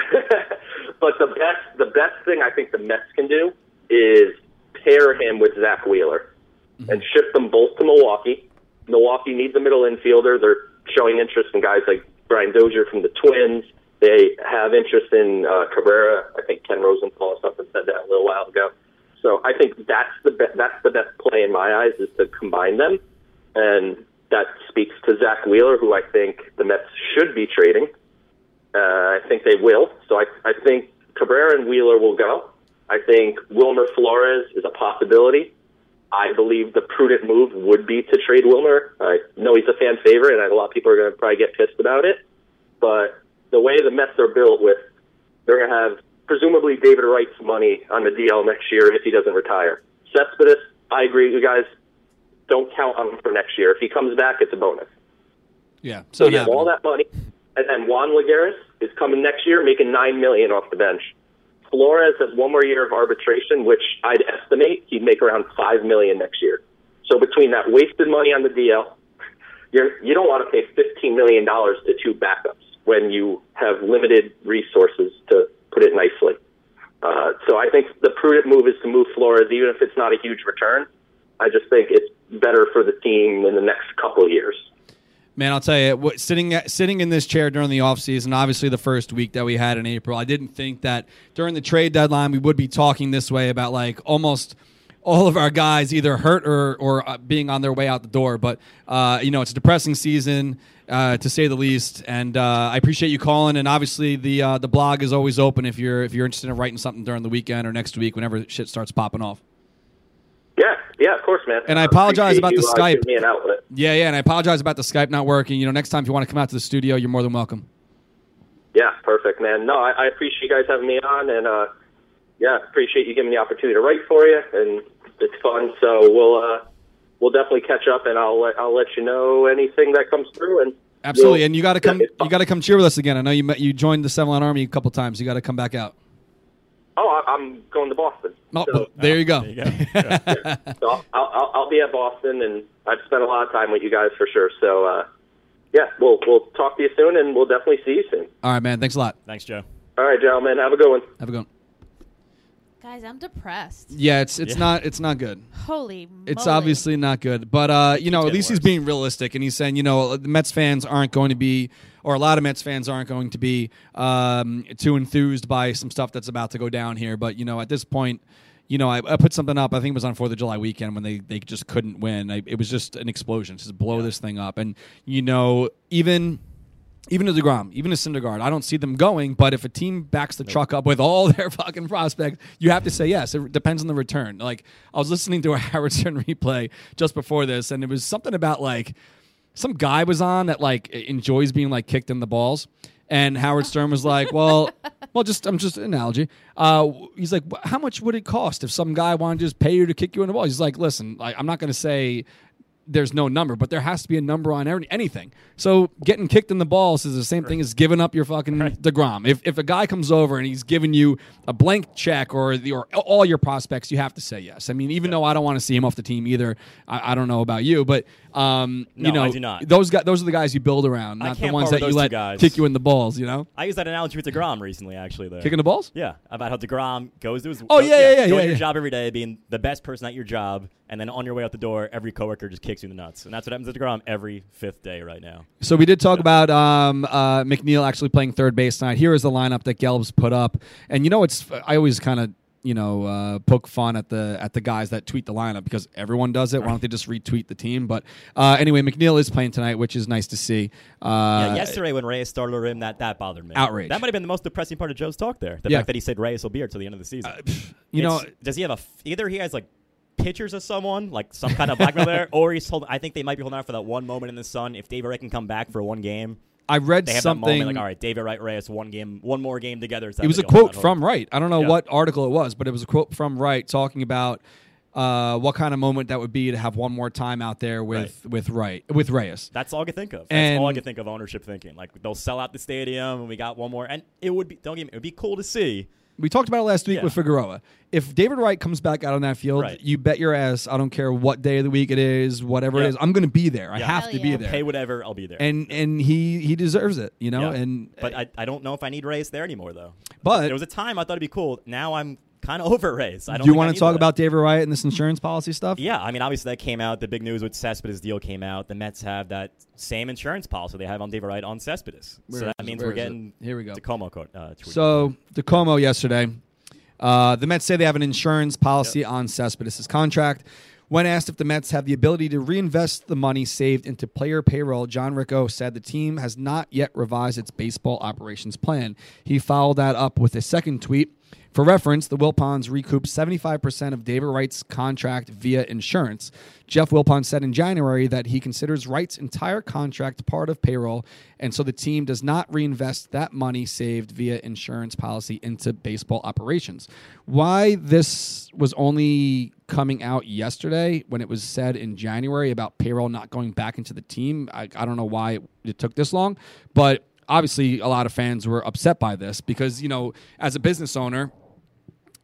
but the best, the best thing I think the Mets can do is pair him with Zack Wheeler and ship them both to Milwaukee. Milwaukee needs a middle infielder. They're showing interest in guys like Brian Dozier from the Twins. They have interest in uh, Cabrera. I think Ken Rosenthal or something said that a little while ago. So I think that's the be- that's the best play in my eyes is to combine them, and that speaks to Zack Wheeler, who I think the Mets should be trading. Uh, I think they will. So I, I think Cabrera and Wheeler will go. I think Wilmer Flores is a possibility. I believe the prudent move would be to trade Wilmer. I know he's a fan favorite, and a lot of people are going to probably get pissed about it. But the way the Mets are built with, they're going to have presumably David Wright's money on the DL next year if he doesn't retire. Cespedes, I agree with you guys. Don't count on him for next year. If he comes back, it's a bonus. Yeah. So So you have all that money, and then Juan Lagares is coming next year, making nine million off the bench. Flores has one more year of arbitration, which I'd estimate he'd make around five million next year. So between that wasted money on the DL, you're you don't want to pay fifteen million dollars to two backups when you have limited resources to put it nicely. Uh, so I think the prudent move is to move Flores, even if it's not a huge return. I just think it's better for the team in the next couple of years. Man, I'll tell you, what, sitting at, sitting in this chair during the offseason, obviously the first week that we had in April, I didn't think that during the trade deadline we would be talking this way about like almost all of our guys either hurt or or uh, being on their way out the door. But uh, you know, it's a depressing season uh, to say the least. And uh, I appreciate you calling. And obviously, the uh, the blog is always open if you're if you're interested in writing something during the weekend or next week, whenever shit starts popping off. Yeah, yeah, of course, man. And I apologize appreciate about the you, uh, Skype. me an outlet. Yeah, yeah, and I apologize about the Skype not working. You know, next time if you want to come out to the studio, you're more than welcome. Yeah, perfect, man. No, I, I appreciate you guys having me on, and uh, yeah, appreciate you giving me the opportunity to write for you, and it's fun. So we'll uh, we'll definitely catch up, and I'll let I'll let you know anything that comes through. And Absolutely, we'll- and you got to come. it's You got to come cheer with us again. I know you met, you joined the Seven Line Army a couple times. You got to come back out. Oh, I- I'm going to Boston. Oh, so, *laughs* there you go. There you go. Yeah. *laughs* so I'll, I'll I'll be at Boston, and I've spent a lot of time with you guys for sure. So uh, yeah, we'll we'll talk to you soon, and we'll definitely see you soon. All right, man. Thanks a lot. Thanks, Joe. All right, gentlemen, have a good one. Have a good one. Guys, I'm depressed. Yeah, it's it's Yeah. not it's not good. Holy It's obviously not good, but uh, you know, at getting least he's worse. being realistic, and he's saying, you know, the Mets fans aren't going to be, or a lot of Mets fans aren't going to be um, too enthused by some stuff that's about to go down here. But you know, at this point, you know, I, I put something up. I think it was on Fourth of July weekend when they they just couldn't win. I, it was just an explosion, just blow this thing up, and you know, even. Even to Degrom, even to Syndergaard, I don't see them going. But if a team backs the truck up with all *laughs* their fucking prospects, you have to say yes. It depends on the return. Like I was listening to a *laughs* Howard Stern replay just before this, and it was something about like some guy was on that like enjoys being like kicked in the balls. And Howard Stern was like, "Well, *laughs* well, just I'm just an analogy." Uh, he's like, "How much would it cost if some guy wanted to just pay you to kick you in the balls?" He's like, "Listen, like I'm not going to say there's no number, but there has to be a number on every, anything. So getting kicked in the balls is the same thing as giving up your fucking Degrom. If if a guy comes over and he's giving you a blank check or the or all your prospects, you have to say yes. I mean, even though I don't want to see him off the team either, I, I don't know about you, but um, you know, I do not. those guys, those are the guys you build around, not the ones that you let guys. kick you in the balls. You know, I used that analogy with DeGrom recently, actually. There. kicking the balls. Yeah, about how Degrom goes to his Oh, goes- yeah, yeah, yeah, doing yeah, your yeah. job every day, being the best person at your job, and then on your way out the door, every coworker just kicks you in the nuts, and that's what happens to Degrom every fifth day right now. So we did talk about um, uh, McNeil actually playing third base tonight. Here is the lineup that Gelb's put up, and you know it's I always kind of you know uh, poke fun at the at the guys that tweet the lineup because everyone does it. Why don't they just retweet the team? But uh, anyway, McNeil is playing tonight, which is nice to see. Uh, yeah, yesterday when Reyes started him, that that bothered me. Outrage. That might have been the most depressing part of Joe's talk there. The Yeah. fact that he said Reyes will be here till the end of the season. you know, does he have a f- either he has like pictures of someone like some kind of blackmail there, *laughs* or he's told. I think they might be holding out for that one moment in the sun. If David Wright can come back for one game, I read they have something. that moment like, all right, David Wright, Reyes, one game, one more game together. it was a Time to go on quote from Wright. I don't know Yeah. what article it was, but it was a quote from Wright talking about uh, what kind of moment that would be to have one more time out there with with Wright with Reyes. That's all I could think of. That's And- all I could think of ownership thinking. Like they'll sell out the stadium, and we got one more, and it would be. Don't get me. It would be cool to see. We talked about it last week Yeah. with Figueroa. If David Wright comes back out on that field, Right. you bet your ass. I don't care what day of the week it is, whatever Yeah. it is. I'm going to be there. I have Hell to be yeah. there. Pay whatever, I'll be there. and and he he deserves it, you know. Yeah. And but I, I don't know if I need Reyes there anymore though. But- there was a time I thought it'd be cool. Now I'm kind of over Reyes. I don't. do you want to talk that. about David Wright and this insurance policy stuff? Yeah, I mean, obviously that came out. The big news with Cespedes deal came out. The Mets have that same insurance policy they have on David Wright on Cespedes. Where so that it? means we're is it? getting Here we go. Tacoma quote. Uh, tweet. So DiComo yesterday, uh, the Mets say they have an insurance policy on Cespedes' contract. When asked if the Mets have the ability to reinvest the money saved into player payroll, John Ricco said the team has not yet revised its baseball operations plan. He followed that up with a second tweet. For reference, the Wilpons recouped 75% of David Wright's contract via insurance. Jeff Wilpon said in January that he considers Wright's entire contract part of payroll, and so the team does not reinvest that money saved via insurance policy into baseball operations. Why this was only coming out yesterday when it was said in January about payroll not going back into the team, I, I don't know why it, it took this long, but obviously a lot of fans were upset by this because, you know, as a business owner,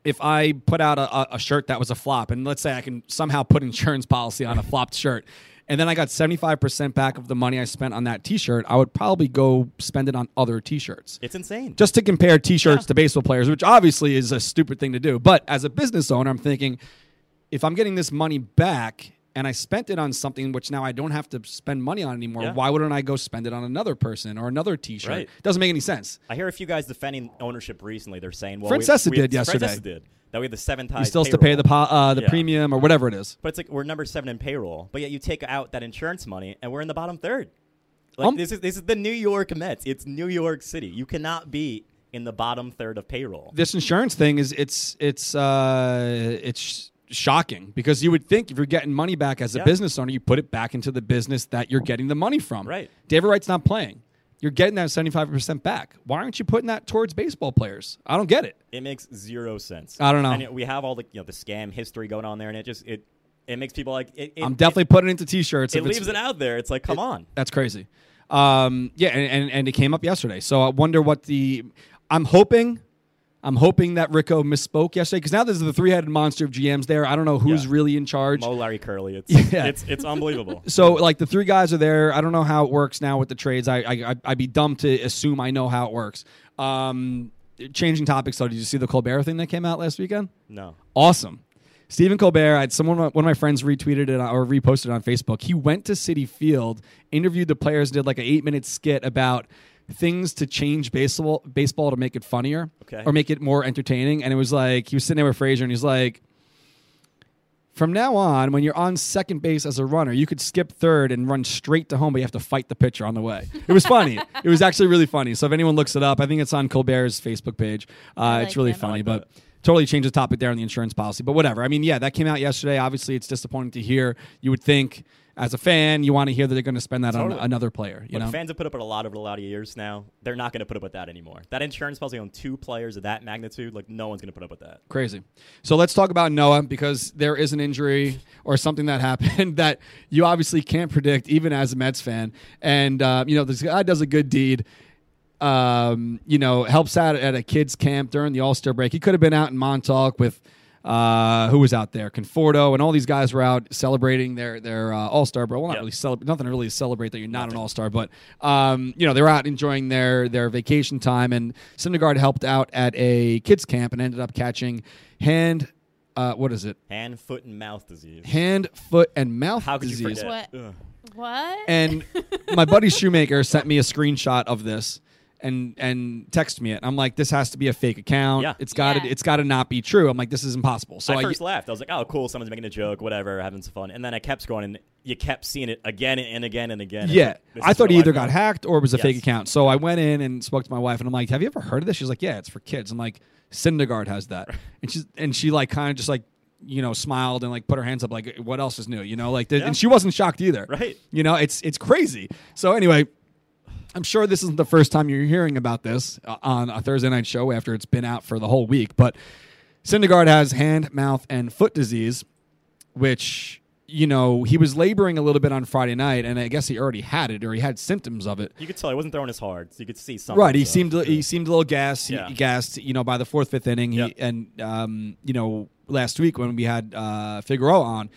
if I put out a, a- shirt that was a flop, and let's say I can somehow put insurance policy on a flopped shirt, and then I got 75% back of the money I spent on that t shirt, I would probably go spend it on other t shirts. it's insane. Just to compare t shirts Yeah. to baseball players, which obviously is a stupid thing to do. But as a business owner, I'm thinking if I'm getting this money back, and I spent it on something which now I don't have to spend money on anymore. Yeah. Why wouldn't I go spend it on another person or another T-shirt? Right. Doesn't make any sense. I hear a few guys defending ownership recently. They're saying, well, Francesa we, we, did yesterday. Francesa did that we have the seventh highest. still have to pay the po- uh, the Yeah. premium or whatever it is. But it's like we're number seven in payroll, but yet you take out that insurance money, and we're in the bottom third. Like Um, this is this is the New York Mets. It's New York City. You cannot be in the bottom third of payroll. This insurance thing is it's it's uh, it's shocking because you would think if you're getting money back as a Yeah. business owner, you put it back into the business that you're getting the money from. Right. David Wright's not playing. You're getting that 75% back. Why aren't you putting that towards baseball players? I don't get it. It makes zero sense. I don't know. And we have all the you know the scam history going on there, and it just it it makes people like it, it, I'm definitely putting it into t-shirts. it, if it it's- leaves it out there. It's like come on. That's crazy. Um, yeah, and, and and it came up yesterday. So I wonder what the. I'm hoping. I'm hoping that Ricco misspoke yesterday because now there's the three-headed monster of GMs there. I don't know who's Yeah. really in charge. Moe Larry Curly. It's *laughs* Yeah. it's it's unbelievable. *laughs* So like the three guys are there. I don't know how it works now with the trades. I, I I'd be dumb to assume I know how it works. Um, changing topics though. Did you see the Colbert thing that came out last weekend? No. Awesome. Stephen Colbert, I had someone one of my friends retweeted it or reposted it on Facebook. He went to Citi Field, interviewed the players, and did like an eight minute skit about things to change baseball baseball to make it funnier Okay. or make it more entertaining. And it was like he was sitting there with Frazier and he's like, from now on, when you're on second base as a runner, you could skip third and run straight to home, but you have to fight the pitcher on the way. It was funny. it was actually really funny. So if anyone looks it up, I think it's on Colbert's Facebook page. Uh, I it's really him. Funny, like but totally changed the topic there on the insurance policy. But whatever. I mean, yeah, that came out yesterday. Obviously, it's disappointing to hear. You would think, as a fan, you want to hear that they're going to spend that Totally. on another player. You Look, know, fans have put up with a lot over a lot of years now. They're not going to put up with that anymore. That insurance policy on two players of that magnitude, like no one's going to put up with that. Crazy. So let's talk about Noah because there is an injury or something that *laughs* happened that you obviously can't predict, even as a Mets fan. And uh, you know, this guy does a good deed. Um, you know, helps out at a kids camp during the All Star break. He could have been out in Montauk with uh, who was out there, Conforto, and all these guys were out celebrating their their uh, All Star break. Well, not Yep. really celebrate, nothing to really celebrate that you're not an All Star, but um, you know, they were out enjoying their their vacation time. And Syndergaard helped out at a kids camp and ended up catching hand. Uh, what is it? Hand, foot, and mouth disease. Hand, foot, and mouth How could you disease. forget? What? Ugh. What? And *laughs* my buddy Shoemaker sent me a screenshot of this and and texted me it. I'm like, this has to be a fake account. Yeah. It's got to Yeah. it's got to not be true. I'm like, this is impossible. So I I, first laughed. I was like, "Oh, cool! Someone's making a joke, whatever, having some fun." And then I kept scrolling, and you kept seeing it again and again and again. Yeah, like, I thought he either got now. hacked or it was a fake account. So I went in and spoke to my wife, and I'm like, "Have you ever heard of this?" She's like, "Yeah, it's for kids." I'm like, "Syndergaard has that," *laughs* and she's and she like kind of just like you know smiled and like put her hands up like, "What else is new?" You know, like, the, Yeah. and she wasn't shocked either. Right. You know, it's it's crazy. So anyway. I'm sure this isn't the first time you're hearing about this uh, on a Thursday night show after it's been out for the whole week. But Syndergaard has hand, mouth, and foot disease, which you know he was laboring a little bit on Friday night, and I guess he already had it or he had symptoms of it. You could tell he wasn't throwing as hard, so you could see something. Right, he so- seemed he seemed a little gassed. Yeah. He, gassed, you know, by the fourth, fifth inning. He, Yeah. And um, you know, last week when we had uh, Figueroa on,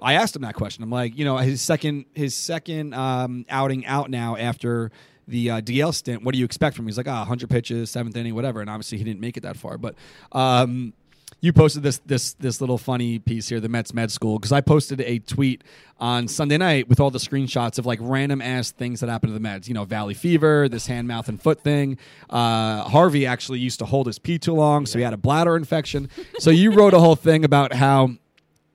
I asked him that question. I'm like, you know, his second his second um, outing out now after the uh, DL stint. What do you expect from him? He's like, ah, 100 pitches, seventh inning, whatever. And obviously, he didn't make it that far. But um, you posted this this this little funny piece here, the Mets Med School, because I posted a tweet on Sunday night with all the screenshots of like random ass things that happened to the Mets. You know, Valley Fever, this hand, mouth, and foot thing. Uh, Harvey actually used to hold his pee too long, so he had a bladder infection. So you wrote a whole thing about how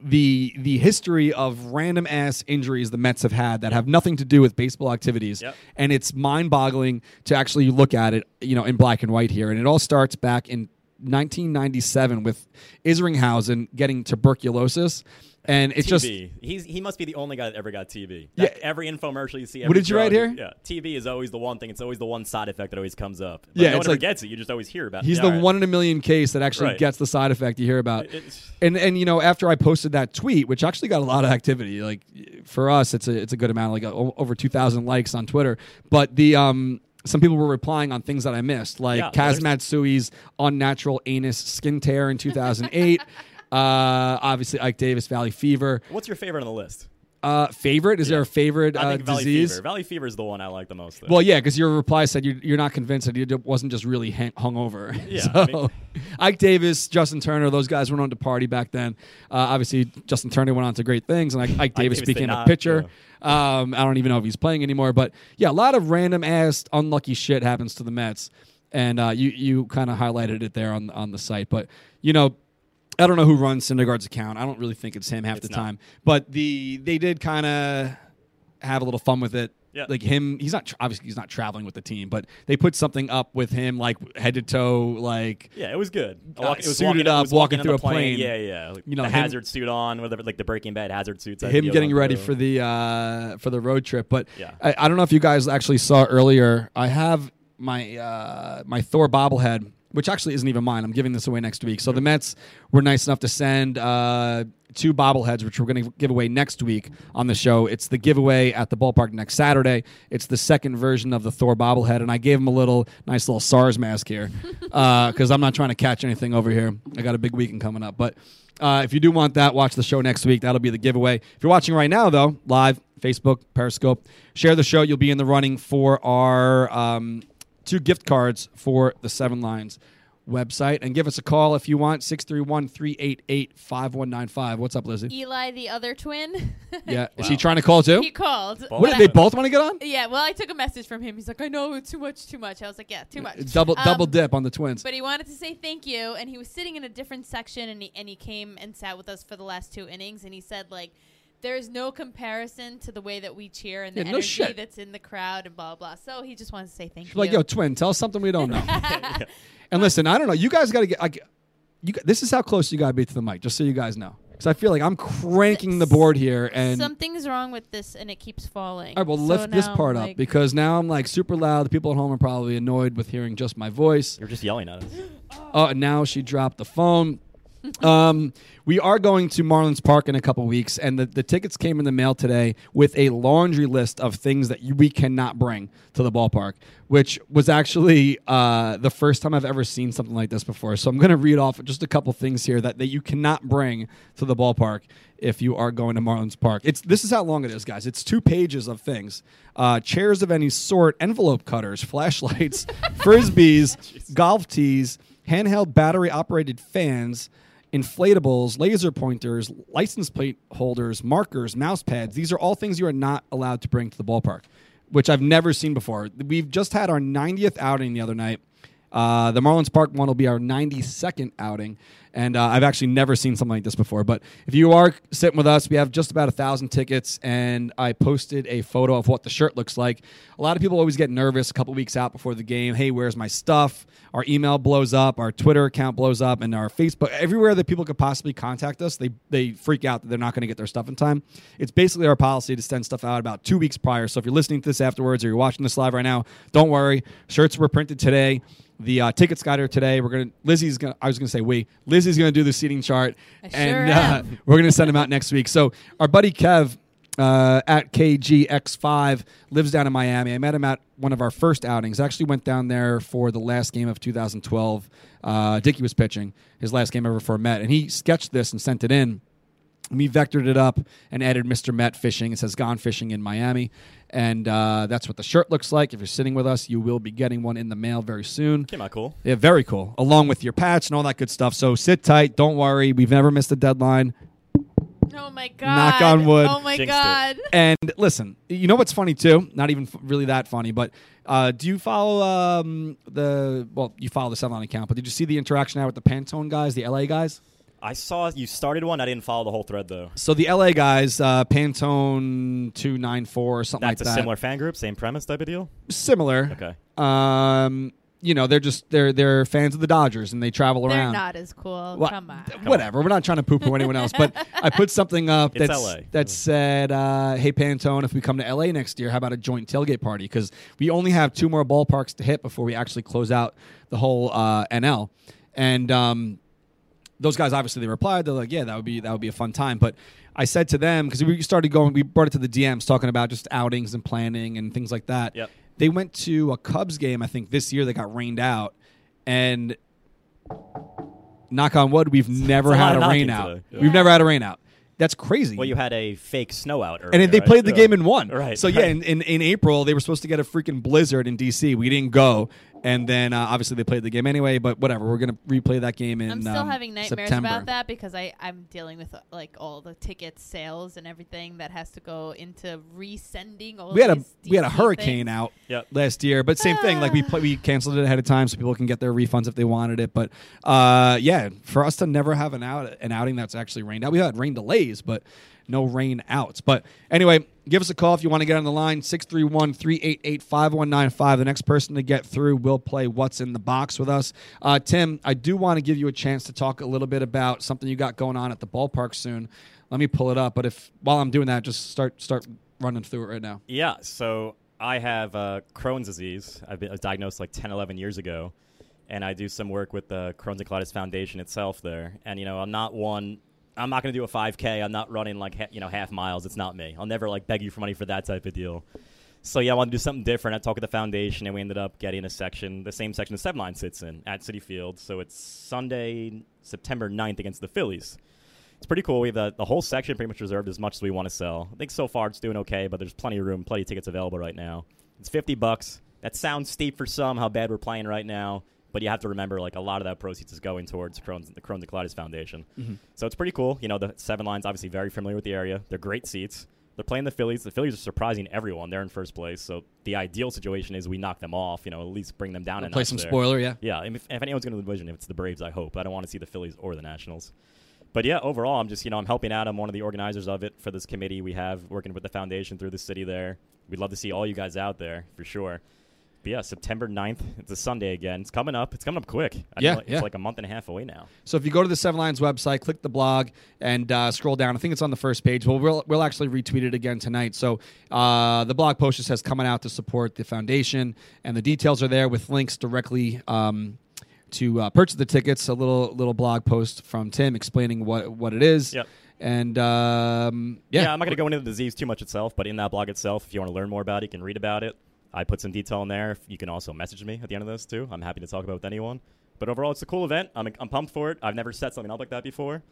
the the history of random ass injuries the Mets have had that have nothing to do with baseball activities, Yep. and it's mind boggling to actually look at it, you know, in black and white here. And it all starts back in 1997 with Isringhausen getting tuberculosis, and it TB. just He's he must be the only guy that ever got TB. Yeah. Every infomercial you see. What did you write here? Yeah, TB is always the one thing. It's always the one side effect that always comes up. But Yeah, no one it's ever like- gets it. You just always hear about. He's the right. one in a million case that actually Right. gets the side effect you hear about. It's- And and you know after I posted that tweet, which actually got a lot of activity, like for us, it's a it's a good amount, like o- over two thousand likes on Twitter. But the um some people were replying on things that I missed, like Yeah, Kaz Matsui's unnatural anus skin tear in two thousand eight. *laughs* uh, obviously Ike Davis Valley Fever. What's your favorite on the list? Uh, favorite? Is there a favorite I uh, think Valley disease? Fever. Valley Fever is the one I like the most. Though. Well, yeah, because your reply said you're, you're not convinced that he wasn't just really hung hungover. *laughs* Yeah, so, I mean- Ike Davis, Justin Turner, those guys went on to party back then. Uh, obviously, Justin Turner went on to great things, and Ike, Ike Davis Davis became a not, pitcher. Um, I don't even know if he's playing anymore, but yeah, a lot of random ass unlucky shit happens to the Mets, and uh, you you kind of highlighted it there on on the site. But you know, I don't know who runs Syndergaard's account. I don't really think it's him half It's the not. time. But the they did kind of have a little fun with it. Yeah. Like him, he's not obviously he's not traveling with the team, but they put something up with him like head to toe, like Yeah, it was good. Uh, Walk- it was suited walking, up, was walking on through a plane. Yeah, yeah. Like You know, the him- hazard suit on, whatever, like the Breaking Bad hazard suits. him getting ready through. for the uh, for the road trip. But Yeah. I, I don't know if you guys actually saw earlier. I have my uh, my Thor bobblehead, which actually isn't even mine. I'm giving this away next week. So the Mets were nice enough to send uh, two bobbleheads, which we're going to give away next week on the show. It's the giveaway at the ballpark next Saturday. It's the second version of the Thor bobblehead, and I gave him a little nice little SARS mask here *laughs* because I'm not trying to catch anything over here. I got a big weekend coming up, but. Uh, if you do want that, watch the show next week. That'll be the giveaway. If you're watching right now, though, live, Facebook, Periscope, share the show. You'll be in the running for our um, two gift cards for the Seven Lines website. And give us a call if you want 631 388 5195. What's up, Lizzie? Eli, the other twin. Yeah. Is *laughs* he trying to call too? he called. What, But they both want to get on? Yeah, well, I took a message from him. He's like, I know too much, too much. I was like, yeah, too much. Double Um, double dip on the twins. But he wanted to say thank you, and he was sitting in a different section, and he and he came and sat with us for the last two innings, and he said like. There's no comparison to the way that we cheer and the Yeah, no energy shit. that's in the crowd and blah blah. So he just wants to say thank She's you. like, yo, twin, tell us something we don't know. *laughs* and listen, I don't know. You guys got to get like, you. This is how close you got to be to the mic, just so you guys know. Because I feel like I'm cranking the board here, and Something's wrong with this, and it keeps falling. All right, well, So lift this part I'm up like- because now I'm like super loud. The people at home are probably annoyed with hearing just my voice. You're just yelling at us. *gasps* Oh, and now she dropped the phone. *laughs* um, we are going to Marlins Park in a couple weeks, and the, the tickets came in the mail today with a laundry list of things that you, we cannot bring to the ballpark, which was actually uh, the first time I've ever seen something like this before. So I'm going to read off just a couple things here that, that you cannot bring to the ballpark if you are going to Marlins Park. It's this is how long it is, guys. It's two pages of things: uh, chairs of any sort, envelope cutters, flashlights, *laughs* frisbees, golf tees, handheld battery-operated fans inflatables, laser pointers, license plate holders, markers, mouse pads. These are all things you are not allowed to bring to the ballpark, which I've never seen before. We've just had our 90th outing the other night. Uh, the Marlins Park one will be our 92nd outing, and uh, I've actually never seen something like this before. But if you are sitting with us, we have just about a thousand tickets, and I posted a photo of what the shirt looks like. A lot of people always get nervous a couple weeks out before the game. Hey, where's my stuff? Our email blows up, our Twitter account blows up, and our Facebook. Everywhere that people could possibly contact us, they they freak out that they're not going to get their stuff in time. It's basically our policy to send stuff out about two weeks prior. So if you're listening to this afterwards or you're watching this live right now, don't worry. Shirts were printed today. The uh, tickets got here today. We're gonna. Lizzie's gonna. I was gonna say we. Lizzie's gonna do the seating chart, I sure and uh, *laughs* we're gonna send them out next week. So our buddy Kev uh, at KGX5 lives down in Miami. I met him at one of our first outings. I actually went down there for the last game of 2012. Uh, Dickey was pitching his last game ever for Met, and he sketched this and sent it in. We vectored it up and added Mr. Met Fishing. It says Gone Fishing in Miami. And uh, that's what the shirt looks like. If you're sitting with us, you will be getting one in the mail very soon. Came out cool. Yeah, very cool. Along with your patch and all that good stuff. So sit tight. Don't worry. We've never missed a deadline. Oh my god! Knock on wood. Oh my Jinxed it. god! And listen, you know what's funny too? Not even f- really that funny, but uh, do you follow um, the? Well, you follow the Sunline account, but did you see the interaction now with the Pantone guys, the LA guys? I saw you started one. I didn't follow the whole thread though. So the LA guys, uh, Pantone two nine four or something That's like a similar fan group, same premise type of deal. Similar. Okay. Um, you know, they're just they're they're fans of the Dodgers and they travel They're around. not as cool. Wha- Come on. Whatever. We're not trying to poo poo anyone else, but I put something up It's that's, LA. that said, uh, "Hey Pantone, if we come to LA next year, how about a joint tailgate party? Because we only have two more ballparks to hit before we actually close out the whole uh, NL." And um, those guys obviously they replied. They're like, "Yeah, that would be that would be a fun time." But I said to them because we started going, we brought it to the DMs talking about just outings and planning and things like that. Yep. They went to a Cubs game, I think this year. They got rained out, and knock on wood, we've never a had of a rain out. today. We've never had a rain out. That's crazy. Well, you had a fake snow out, and they right? played the Yeah. game and won. Right. So yeah, right. in, in, in April they were supposed to get a freaking blizzard in DC. We didn't go, and then uh, obviously they played the game anyway. But whatever, we're gonna replay that game in. I'm still um, having nightmares September. about that because I I'm dealing with uh, like all the ticket sales and everything that has to go into resending all. We had a these we had a hurricane things. out Yep. last year, but same thing. Like we play, we canceled it ahead of time so people can get their refunds if they wanted it. But uh, yeah, for us to never have an out an outing that's actually rained out, we had rain delays, but no rain outs. But anyway, give us a call if you want to get on the line 631-388-5195. The next person to get through will play What's in the Box with us. Uh, Tim, I do want to give you a chance to talk a little bit about something you got going on at the ballpark soon. Let me pull it up, but if while I'm doing that, just start start running through it right now. Yeah, so I have uh, Crohn's disease. I've been diagnosed like 10, 11 years ago, and I do some work with the Crohn's and Colitis Foundation itself there. And you know, I'm not one. I'm not going to do a 5K. I'm not running like you know half miles. It's not me. I'll never like beg you for money for that type of deal. So yeah, I want to do something different. I talked with the foundation, and we ended up getting a section, the same section the Seven sits in at Citi Field. So it's Sunday, September 9th against the Phillies it's pretty cool. We have the, the whole section pretty much reserved as much as we want to sell. I think so far it's doing okay, but there's plenty of room, plenty of tickets available right now. It's 50 bucks. That sounds steep for some, how bad we're playing right now, but you have to remember like a lot of that proceeds is going towards Crohn's, the Crohn's and Colitis Foundation. Mm-hmm. So it's pretty cool. You know, the seven lines obviously very familiar with the area. They're great seats. They're playing the Phillies. The Phillies are surprising everyone. They're in first place. So the ideal situation is we knock them off. You know, at least bring them down and Play some spoiler, yeah. yeah, if, if anyone's going to the division, if it's the Braves, I hope. I don't want to see the Phillies or the Nationals. But yeah, overall, I'm just you know I'm helping out. I'm one of the organizers of it for this committee we have working with the foundation through the city there. We'd love to see all you guys out there for sure. But yeah, September 9th, it's a Sunday again. It's coming up. It's coming up quick. I Yeah, it's yeah. like a month and a half away now. So if you go to the Seven Lines website, click the blog, and uh, scroll down. I think it's on the first page. Well, we'll we'll actually retweet it again tonight. So uh, the blog post just says coming out to support the foundation, and the details are there with links directly. Um, to uh, purchase the tickets, a little little blog post from Tim explaining what what it is, Yep. and um, yeah, Yeah, I'm not going to go into the disease too much itself, but in that blog itself, if you want to learn more about it, you can read about it. I put some detail in there. You can also message me at the end of this too. I'm happy to talk about it with anyone. But overall, it's a cool event. I'm, I'm pumped for it. I've never set something up like that before.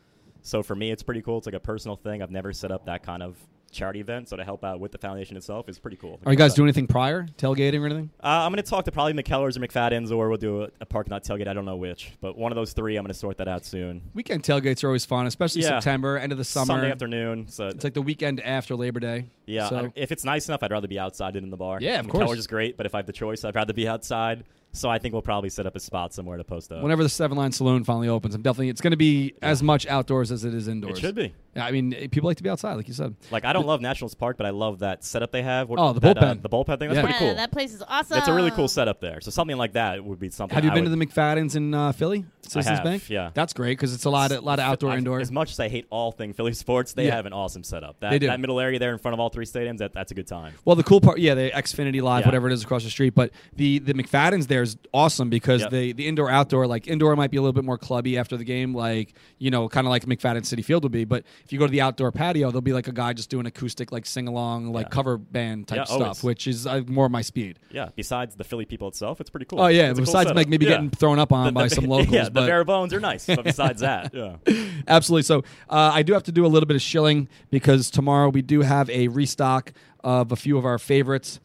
So for me, it's pretty cool. It's like a personal thing. I've never set up that kind of charity event. So to help out with the foundation itself is pretty cool. Are you guys doing anything prior, tailgating or anything? Uh, I'm going to talk to probably McKellers or McFadden's, or we'll do a, a parking lot tailgate. I don't know which, but one of those three. I'm going to sort that out soon. Weekend tailgates are always fun, especially Yeah. September, end of the summer. Sunday afternoon. So It's like the weekend after Labor Day. Yeah, So- if it's nice enough, I'd rather be outside than in the bar. Yeah, of McKellar's course. is great, but if I have the choice, I'd rather be outside. So I think we'll probably set up a spot somewhere to post up. Whenever the Seven Line Saloon finally opens, I'm definitely it's going to be as much outdoors as it is indoors. it should be. Yeah, I mean, eh, people like to be outside, like you said. Like I don't love Nationals Park, but I love that setup they have. What- Oh, the that, uh, bullpen. the bullpen thing. That's Yeah. pretty Yeah, cool. that place is awesome. That's a really cool setup there. So something like that would be something. Have you I been would, to the McFadden's in uh, Philly, Citizens have, Bank? yeah. that's great because it's a lot, of, lot of outdoor, I- indoor. As much as I hate all thing Philly sports, they Yeah. have an awesome setup. That, They do. that middle area there in front of all three stadiums, that, that's a good time. Well, the cool part, yeah, the Xfinity Live, Yeah. whatever it is across the street. But the the McFadden's there is awesome because Yep. the the indoor outdoor, like indoor might be a little bit more clubby after the game, like you know, kind of like McFadden Citi Field would be. But if you go to the outdoor patio, there'll be like a guy just doing acoustic, like sing along, like Yeah. cover band type Yeah, stuff, always. which is uh, more my speed. Yeah. Besides the Philly people itself, it's pretty cool. Oh yeah, It's cool besides setup. like maybe Yeah. getting thrown up on The- by the- some *laughs* locals, Yeah, the but bare bones are nice. But besides that, *laughs* yeah. Absolutely. So uh, I do have to do a little bit of shilling because tomorrow we do have a restock of a few of our favorites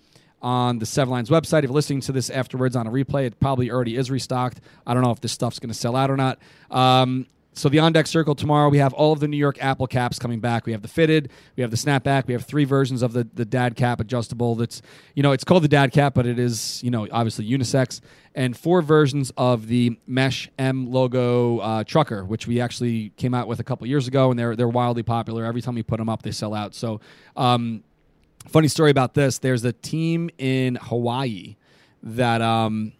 on the Seven Lines website. If you're listening to this afterwards on a replay, it probably already is restocked. I don't know if this stuff's going to sell out or not. Um, so the on deck circle tomorrow, we have all of the New York Apple caps coming back. We have the fitted, we have the snapback, we have three versions of the the dad cap adjustable. That's you know it's called the dad cap, but it is you know obviously unisex, and four versions of the mesh M logo uh, trucker, which we actually came out with a couple years ago, and they're they're wildly popular. Every time we put them up, they sell out. So. Um, funny story about this. There's a team in hawaii that um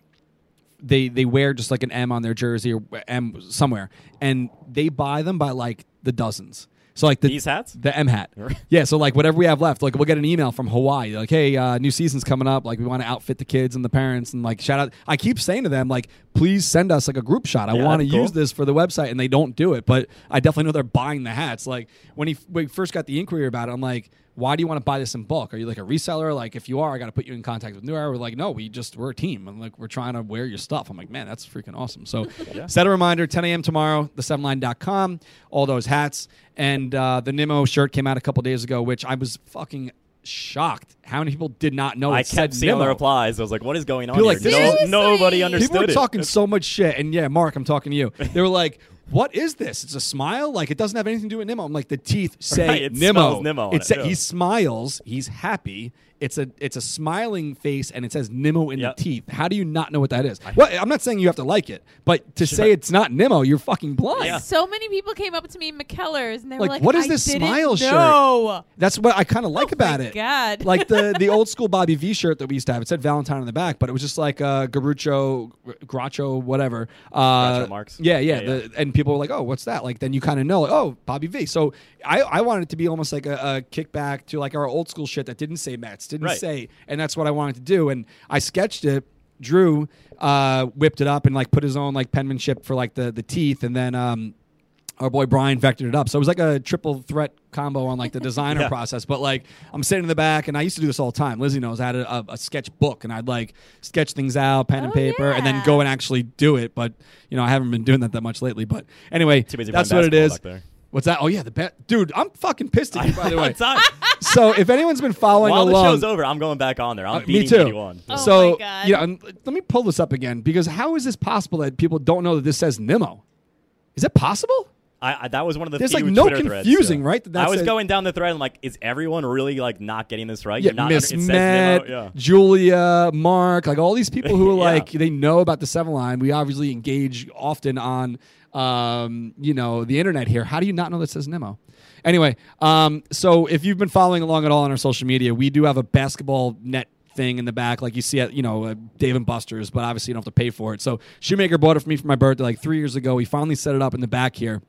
they they wear just like an m on their jersey or m somewhere and they buy them by like the dozens. So like the These hats? the m hat. *laughs* Yeah so like whatever we have left like we'll get an email from hawaii like hey uh, new season's coming up like we want to outfit the kids and the parents and like shout out. I keep saying to them like please send us like a group shot. I Yeah, want to cool. use this for the website and they don't do it but i definitely know they're buying the hats. Like when he, when he first got the inquiry about it i'm like why do you want to buy this in bulk? Are you like a reseller? Like, if you are, I got to put you in contact with New Era. We're like, no, we just we're a team, and like we're trying to wear your stuff. I'm like, man, that's freaking awesome. So, *laughs* yeah. set a reminder, 10 a.m. tomorrow, the7line.com, all those hats, and uh, the Nemo shirt came out a couple days ago, which I was fucking shocked. How many people did not know? I kept seeing the replies. I was like, "What is going on People here?" like, no, nobody understood People were it. talking so much shit, and yeah, Mark, I'm talking to you. They were like, "What is this? It's a smile? Like it doesn't have anything to do with Nemo." I'm like, the teeth say Right, it Nemo. Nemo It it, sa-. He smiles. He's happy. It's a it's a smiling face, and it says Nemo in Yep. the teeth. How do you not know what that is? well, I'm not saying you have to like it, but to say it's not Nemo, you're fucking blind. Yeah. So many people came up to me in McKellar's and they Like, were like, what is I this didn't smile shirt? know. That's what I kind of like Oh about my it. God. like the *laughs* the old school Bobby V shirt that we used to have. It said Valentine on the back, but it was just like uh, Garucho, Groucho, whatever. Uh, Groucho Marx? Yeah, yeah. Yeah, the- and people were like, "Oh, what's that?" Like then you kind of know, like, "Oh, Bobby V." So I I wanted it to be almost like a, a kickback to like our old school shit that didn't say Mets, didn't Right. say, and that's what I wanted to do. And I sketched it. Drew uh, whipped it up and like put his own like penmanship for like the the teeth, and then. um our boy Brian vectored it up. So it was like a triple threat combo on like the designer *laughs* Yeah. process. But like I'm sitting in the back and I used to do this all the time. Lizzie knows I had a, a, a sketch book and I'd like sketch things out, pen and Oh, paper, and then go and actually do it. But you know, I haven't been doing that that much lately. But anyway, that's what it is. Basketball back there. What's that? Oh yeah, the bet, dude. I'm fucking pissed at you by the *laughs* way. It's not- so if anyone's been following While the show's over, I'm going back on there. I'm uh, beating me too. 81. Oh so my God. you know, and let me pull this up again because how is this possible that people don't know that this says Nemo? Is it possible? I, I, that was one of the There's, few like, no Twitter threads, confusing, yeah. right, that that I was said- going down the thread. I'm like, is everyone really like not getting this right? Yeah, You're not Miss under- it says Met, Nemo, yeah. Julia, Mark, like all these people who are *laughs* Yeah. like they know about the seven line. We obviously engage often on um, you know the internet here. How do you not know that says Nemo? Anyway, um, so if you've been following along at all on our social media, we do have a basketball net thing in the back, like you see at you know uh, Dave and Buster's, but obviously you don't have to pay for it. So Shoemaker bought it for me for my birthday like three years ago. We finally set it up in the back here.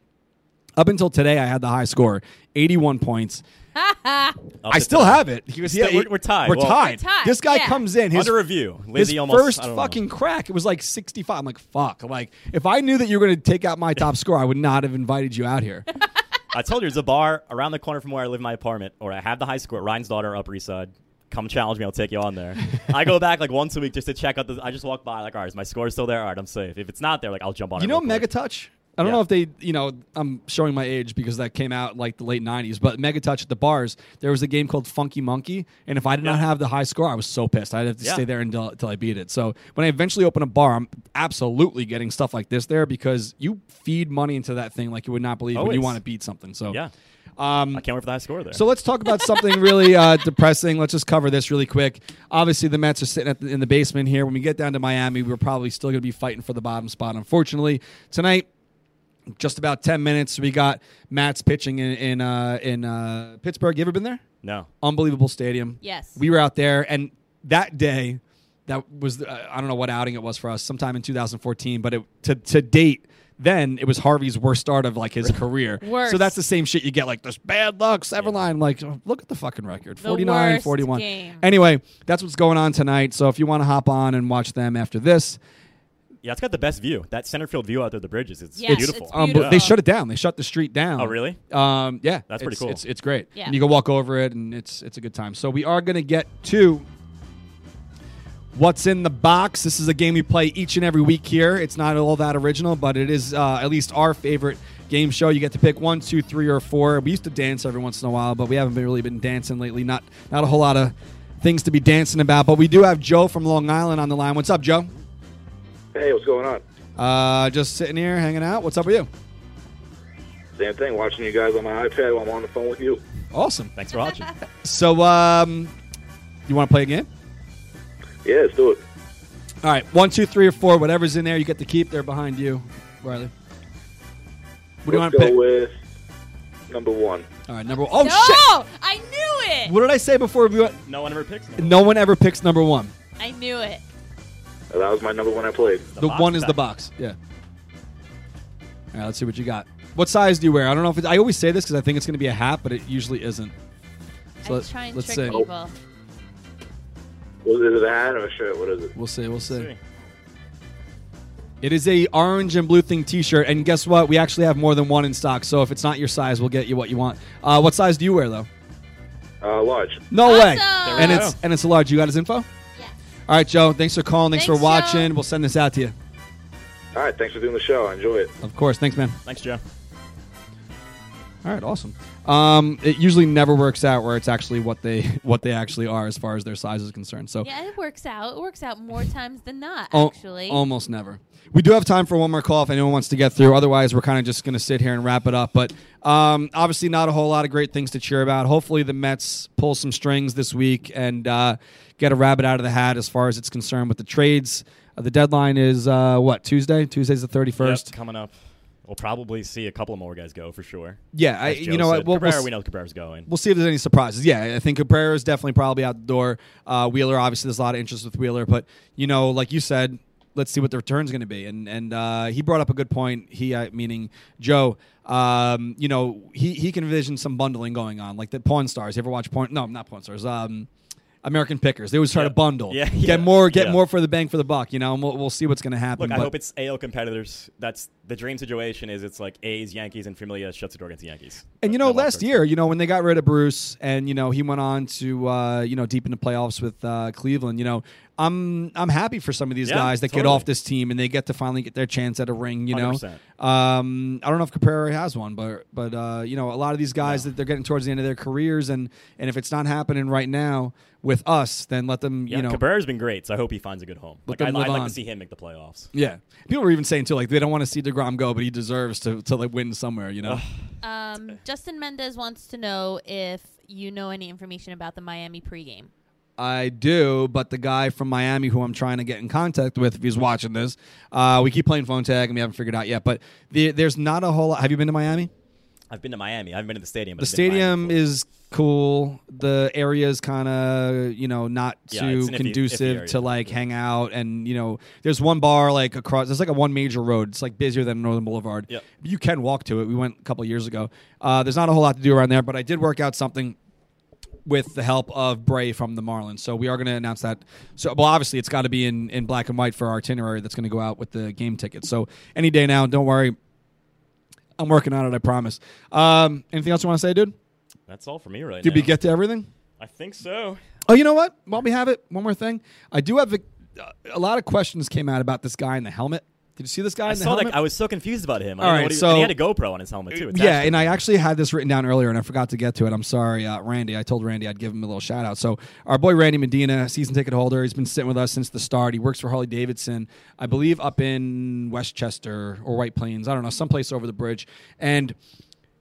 Up until today, I had the high score, eighty-one points. Up I still have it. He was, Still- yeah, we're- we're tied. We're Well- tied. We're tied, This guy yeah. comes in. His Under review. his Lizzie almost first I don't know. fucking crack, it was like 65. I'm like, fuck. Like, if I knew that you were going to take out my top score, I would not have invited you out here. *laughs* I told you there's a bar around the corner from where I live in my apartment, or I have the high school at Ryan's daughter Upper East Side. Come challenge me, I'll take you on there. I go back like once a week just to check out the. I just walk by like, all right, is my score still there? All right, I'm safe. If it's not there, like I'll jump on you it. know real quick. Megatouch? I don't Yeah. know if they, you know, I'm showing my age because that came out like the late 90s, but Megatouch at the bars, there was a game called Funky Monkey. And if I did not have the high score, I was so pissed. I'd have to Yeah. stay there until, until I beat it. So when I eventually open a bar, I'm absolutely getting stuff like this there because you feed money into that thing like you would not believe when you want to beat something. So Yeah, Um, I can't wait for the high score there. So let's talk about something really uh, depressing. Let's just cover this really quick. Obviously, the Mets are sitting at the, in the basement here. When we get down to Miami, we're probably still going to be fighting for the bottom spot. Unfortunately, tonight, just about ten minutes, we got Matz pitching in in, uh, in uh, Pittsburgh. You ever been there? no, Unbelievable stadium. Yes. We were out there, and that day, that was uh, I don't know what outing it was for us, sometime in 2014, but it, to to date. Then it was Harvey's worst start of like his career. Worst. So that's the same shit you get like this bad luck, seven line. Like, oh, look at the fucking record The 49, worst 41. game. Anyway, that's what's going on tonight. So if you want to hop on and watch them after this, yeah, it's got the best view. That center field view out there, the bridges, it's Yes, beautiful. it's um, but Beautiful. they shut it down. They shut the street down. Oh, really? Um, yeah, That's pretty It's- cool. It's it's great. Yeah. And you can walk over it, and it's it's a good time. So we are going to get to what's in the box. This is a game we play each and every week here. It's not all that original, but it is uh, at least our favorite game show. You get to pick one, two, three, or four. We used to dance every once in a while, but we haven't been really been dancing lately. Not not a whole lot of things to be dancing about. But we do have Joe from Long Island on the line. What's up, Joe? Hey, what's going on? Uh, just sitting here hanging out. What's up with you? Same thing. Watching you guys on my iPad while I'm on the phone with you. Awesome. Thanks for watching. *laughs* So, um, you want to play a game? Yeah, let's do it. All right, one, two, three, or four, whatever's in there, you get to keep. They're behind you, Riley. What do you want let's to go pick? with number one. All right, number. One. Oh no! shit! I knew it. What did I say before? We went? no one ever picks. me. No one ever picks number one. I knew it. That was my number one I played. The, box one is the box. Yeah. All right, let's see what you got. What size do you wear? I don't know if it's, I always say this because I think it's going to be a hat, but it usually isn't. So I let- try and let's trick see. people. Was it a hat or a shirt? What is it? We'll see. We'll see. See. It is a orange and blue thing T-shirt, and guess what? We actually have more than one in stock. So if it's not your size, we'll get you what you want. Uh, what size do you wear though? Uh, large. No way. And it's and it's a large. You got his info. Yeah. All right, Joe. Thanks for calling. Thanks, for watching. Joe. We'll send this out to you. All right, thanks for doing the show. I enjoy it. Of course. Thanks, man. Thanks, Joe. All right, awesome. Um, it usually never works out where it's actually what they *laughs* what they actually are as far as their size is concerned. So Yeah, it works out. It works out more times than not, al- actually. almost never. We do have time for one more call if anyone wants to get through. Otherwise, we're kind of just going to sit here and wrap it up. But um, obviously, not a whole lot of great things to cheer about. Hopefully, the Mets pull some strings this week and uh, get a rabbit out of the hat as far as it's concerned with the trades. Uh, the deadline is uh, what Tuesday? Tuesday's the thirty first. Yep, coming up. We'll probably see a couple more guys go for sure. Yeah, I, you know what? We'll, Cabrera, we'll, we know Cabrera's going. we'll see if there's any surprises. Yeah, I think Cabrera is definitely probably out the door. Uh, Wheeler, obviously, there's a lot of interest with Wheeler, but you know, like you said, let's see what the return's going to be. And and uh, he brought up a good point. He, uh, meaning Joe. Um, you know, he he can envision some bundling going on, like the Pawn Stars. You ever watch Pawn? No, not Pawn Stars. Um, American Pickers. They always try Yeah. to bundle, Yeah, get yeah, more, get more for the bang for the buck. You know, and we'll, we'll see what's going to happen. Look, I hope it's AL competitors. That's the dream situation. Is it's like A's, Yankees, and Familia shuts the door against the Yankees. And you know, last year, you know, when they got rid of Bruce, and you know, he went on to uh, you know deep into the playoffs with uh, Cleveland. You know, I'm I'm happy for some of these Yeah, guys that get off this team and they get to finally get their chance at a ring. You know, 100%. um, I don't know if Cabrera has one, but but uh, you know, a lot of these guys that they're getting towards the end of their careers, and and if it's not happening right now with us, then let them. Yeah, you know, Cabrera's been great, so I hope he finds a good home. Like, I'd, I'd like to see him make the playoffs. yeah. People were even saying too, like they don't want to see Degrom go, but he deserves to to like win somewhere. You know. Um, Justin Mendez wants to know if you know any information about the Miami pregame. I do, but the guy from Miami who I'm trying to get in contact with, if he's watching this, uh, we keep playing phone tag and we haven't figured out yet. But the, there's not a whole lot. Have you been to Miami? I've been to Miami. I haven't been to the stadium. But The I've been to Miami stadium is cool. The area is kind of you know not Yeah, too it's an iffy- iffy conducive area. to like hang out and you know there's one bar like across. There's like a one major road. It's like busier than Northern Boulevard. Yep. You can walk to it. We went a couple years ago. Uh, there's not a whole lot to do around there, but I did work out something with the help of Bray from the Marlins. So we are going to announce that. So, well, obviously, it's got to be in, in black and white for our itinerary that's going to go out with the game tickets. So any day now, don't worry. I'm working on it, I promise. Um, anything else you want to say, dude? That's all for me right Did now. Did we get to everything? I think so. Oh, you know what? While we have it, one more thing. I do have a, a lot of questions came out about this guy in the helmet. Did you see this guy I in the saw that. I was so confused about him. Know what he, so- he had a GoPro on his helmet too. attached yeah, and. I actually had this written down earlier, and I forgot to get to it. I'm sorry, uh, Randy. I told Randy I'd give him a little shout out. So our boy Randy Medina, season ticket holder, he's been sitting with us since the start. He works for Harley Davidson, I believe, up in Westchester or White Plains. I don't know, someplace over the bridge. And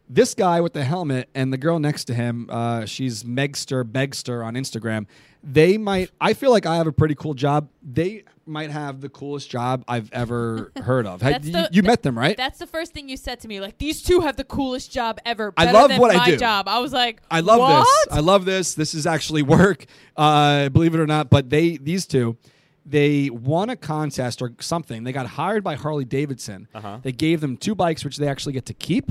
this guy with the helmet and the girl next to him, uh, she's Megster Begster on Instagram. They might. I feel like I have a pretty cool job. They might have the coolest job I've ever *laughs* heard of. You, the- you met them, right? That's the first thing you said to me. Like these two have the coolest job ever. I love than what I my do. Job. I was like, I love what? this. I love this. This is actually *laughs* work, uh, believe it or not. But they, these two, they won a contest or something. They got hired by Harley Davidson. Uh-huh. They gave them two bikes, which they actually get to keep.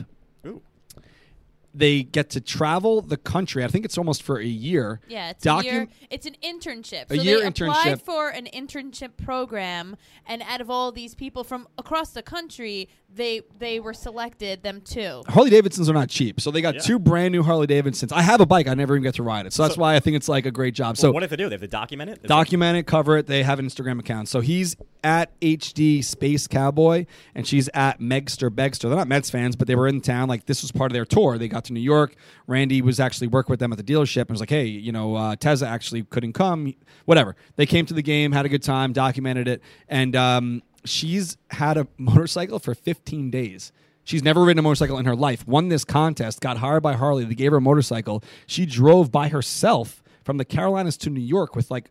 They get to travel the country. I think it's almost for a year. Yeah, it's Docu- a year. It's an internship. A so year they internship. applied for an internship program, and out of all these people from across the country, they they were selected. Them too. Harley Davidsons are not cheap, so they got Yeah. two brand new Harley Davidsons. I have a bike, I never even get to ride it, so that's So- why I think it's like a great job. So So what if they do? They have to document it. Is document it, cover it. They have an Instagram account. So he's at HD Space Cowboy, and she's at Megster Begster. They're not Mets fans, but they were in town. Like this was part of their tour. They got to New York. Randy was actually working with them at the dealership and was like, "Hey, you know, uh, Tezza actually couldn't come. Whatever." They came to the game, had a good time, documented it, and um, she's had a motorcycle for 15 days. She's never ridden a motorcycle in her life. Won this contest, got hired by Harley. They gave her a motorcycle. She drove by herself from the Carolinas to New York with like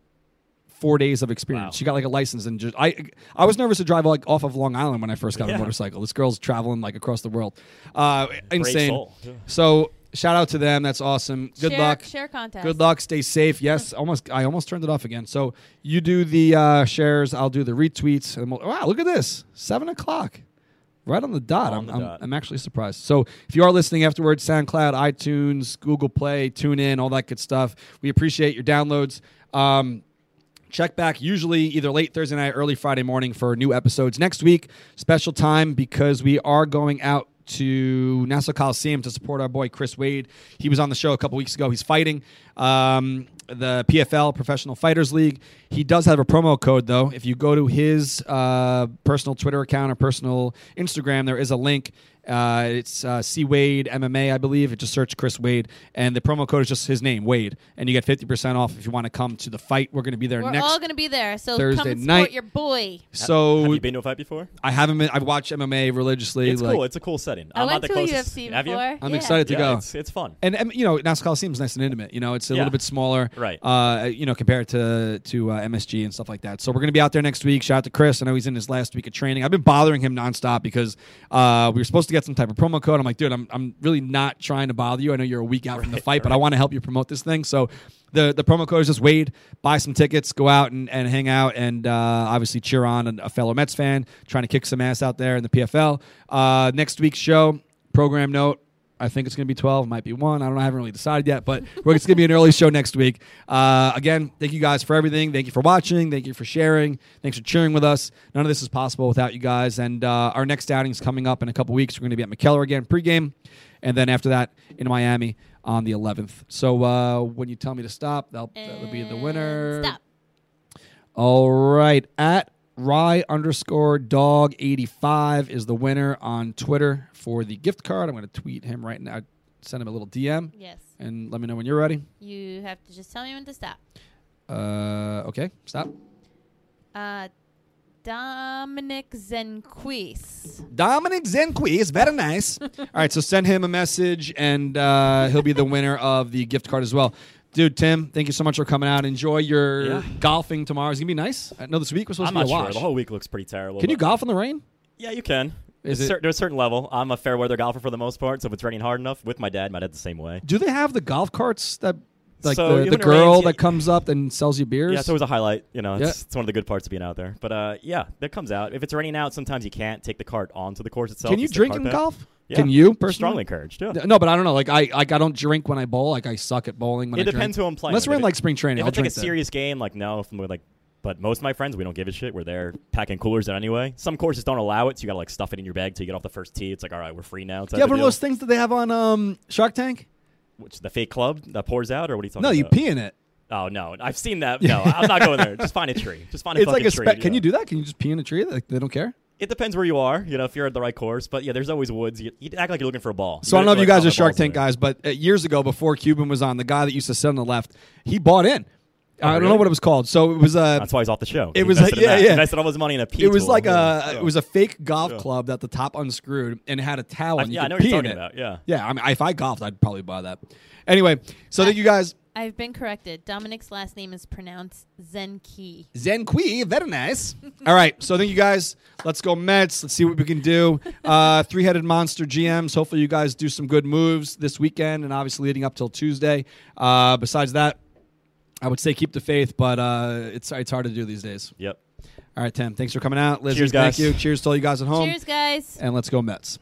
four days of experience. Wow. She got like a license and just I I was nervous to drive like off of Long Island when I first got a motorcycle. This girl's traveling like across the world. Uh, insane. Yeah. So shout out to them. That's awesome. Good share, luck. Share contest. Good luck. Stay safe. Yes, almost. I almost turned it off again. So you do the uh, shares. I'll do the retweets. And we'll, wow, look at this. Seven o'clock. Right on the dot. On I'm, the I'm, dot. I'm actually surprised. So if you are listening afterwards, SoundCloud, iTunes, Google Play, TuneIn, all that good stuff. We appreciate your downloads. Um, check back usually either late Thursday night, early Friday morning for new episodes. Next week, special time because we are going out to Nassau Coliseum to support our boy Chris Wade. He was on the show a couple weeks ago. He's fighting um, the PFL Professional Fighters League. He does have a promo code though. If you go to his uh, personal Twitter account or personal Instagram, there is a link. Uh, it's uh, C Wade MMA, I believe. It just search Chris Wade, and the promo code is just his name, Wade, and you get fifty percent off if you want to come to the fight. We're going to be there We're next. all gonna be there, so Thursday come support night. your boy. so Have you been to a fight before? I haven't been. I've watched MMA religiously. It's like, cool. It's a cool setting. I I'm went not to the a closest. UFC Have you? before. I'm Yeah. excited to yeah, go. It's, it's fun. And, and you know, Nassau Coliseum is nice and intimate. You know, it's a Yeah. little bit smaller, Right. Uh, you know, compared to to uh, MSG and stuff like that. So we're gonna be out there next week. Shout out to Chris. I know he's in his last week of training. I've been bothering him nonstop because uh, we were supposed to get some type of promo code. I'm like, dude, I'm I'm really not trying to bother you. I know you're a week out from the fight, but I want to help you promote this thing. So. The, the promo code is just Wade. Buy some tickets, go out and, and hang out, and uh, obviously cheer on a fellow Mets fan trying to kick some ass out there in the PFL. Uh, next week's show, program note, I think it's going to be 12. Might be one. I don't know. I haven't really decided yet, but we're- it's going to be an early show next week. Uh, again, thank you guys for everything. Thank you for watching. Thank you for sharing. Thanks for cheering with us. None of this is possible without you guys. And uh, our next outing is coming up in a couple weeks. We're going to be at McKellar again pregame, and then after that in Miami on the 11th. So uh, when you tell me to stop, that'll, that'll be the winner. Stop. All right. At Rye underscore dog 85 is the winner on Twitter for the gift card. I'm going to tweet him right now. Send him a little DM Yes. and let me know when you're ready. You have to just tell me when to stop. Uh, okay, stop. Uh, Dominic Zenquist. Dominic Zenquist, very nice. *laughs* All right, so send him a message and uh, he'll be the winner of the gift card as well. Dude, Tim, thank you so much for coming out. Enjoy your Yeah. golfing tomorrow. It's going to be nice. I know this week was supposed I'm to be a sure. wash. The whole week looks pretty terrible. Can you golf in the rain? Yeah, you can. Is it- to a certain level. I'm a fair weather golfer for the most part, so if it's raining hard enough, with my dad, my dad's the same way. Do they have the golf carts that, like So, the, the girl rains, that comes up and sells you beers? Yeah, it's always a highlight. You know, it's, Yeah. it's one of the good parts of being out there. But uh, yeah, that comes out. If it's raining out, sometimes you can't take the cart onto the course itself. Can you drink in golf? Yeah. Can you personally? Strongly encouraged. Yeah. No, but I don't know. Like I, like I don't drink when I bowl. Like I suck at bowling. When It I depends drink. who I'm playing. Unless we're in like spring training. If I'll it's like a then. serious game, like no, if we're like. But most of my friends, we don't give a shit. We're there packing coolers anyway. Some courses don't allow it, so you gotta like stuff it in your bag till you get off the first tee. It's like, all right, we're free now. Do you have one of those things that they have on um, Shark Tank? Which is the fake club that pours out, or what are you talking about? No, about? you pee in it. Oh no, I've seen that. *laughs* No, I'm not going there. Just find a tree. Just find a It's like a tree. spec. Can yeah. you do that? Can you just pee in a tree? Like they don't care. It depends where you are. You know, if you're at the right course. But yeah, there's always woods. You, you act like you're looking for a ball. So I don't know if you guys are Shark Tank guys, but uh, years ago, before Cuban was on, the guy that used to sit on the left, he bought in. Oh, I don't know what it was called. So it was uh, That's why he's off the show. It He was like- yeah, yeah. Invested all his money in a pee it was tool. like Yeah. a it was a fake golf Yeah. club that the top unscrewed and had a towel. I- yeah, I know what you're talking about. Yeah. Yeah, I mean, if I golfed, I'd probably buy that. Anyway, so thank you guys. I've been corrected. Dominic's last name is pronounced Zenki. Zenqui, very nice. *laughs* All right, so thank you guys. Let's go Mets. Let's see what we can do. Uh, *laughs* three-headed monster GMs. Hopefully, you guys do some good moves this weekend, and obviously leading up till Tuesday. Uh, besides that, I would say keep the faith, but uh, it's it's hard to do these days. Yep. All right, Tim. Thanks for coming out. Liz, Cheers, thank you. Cheers to all you guys at home. Cheers, guys. And let's go Mets.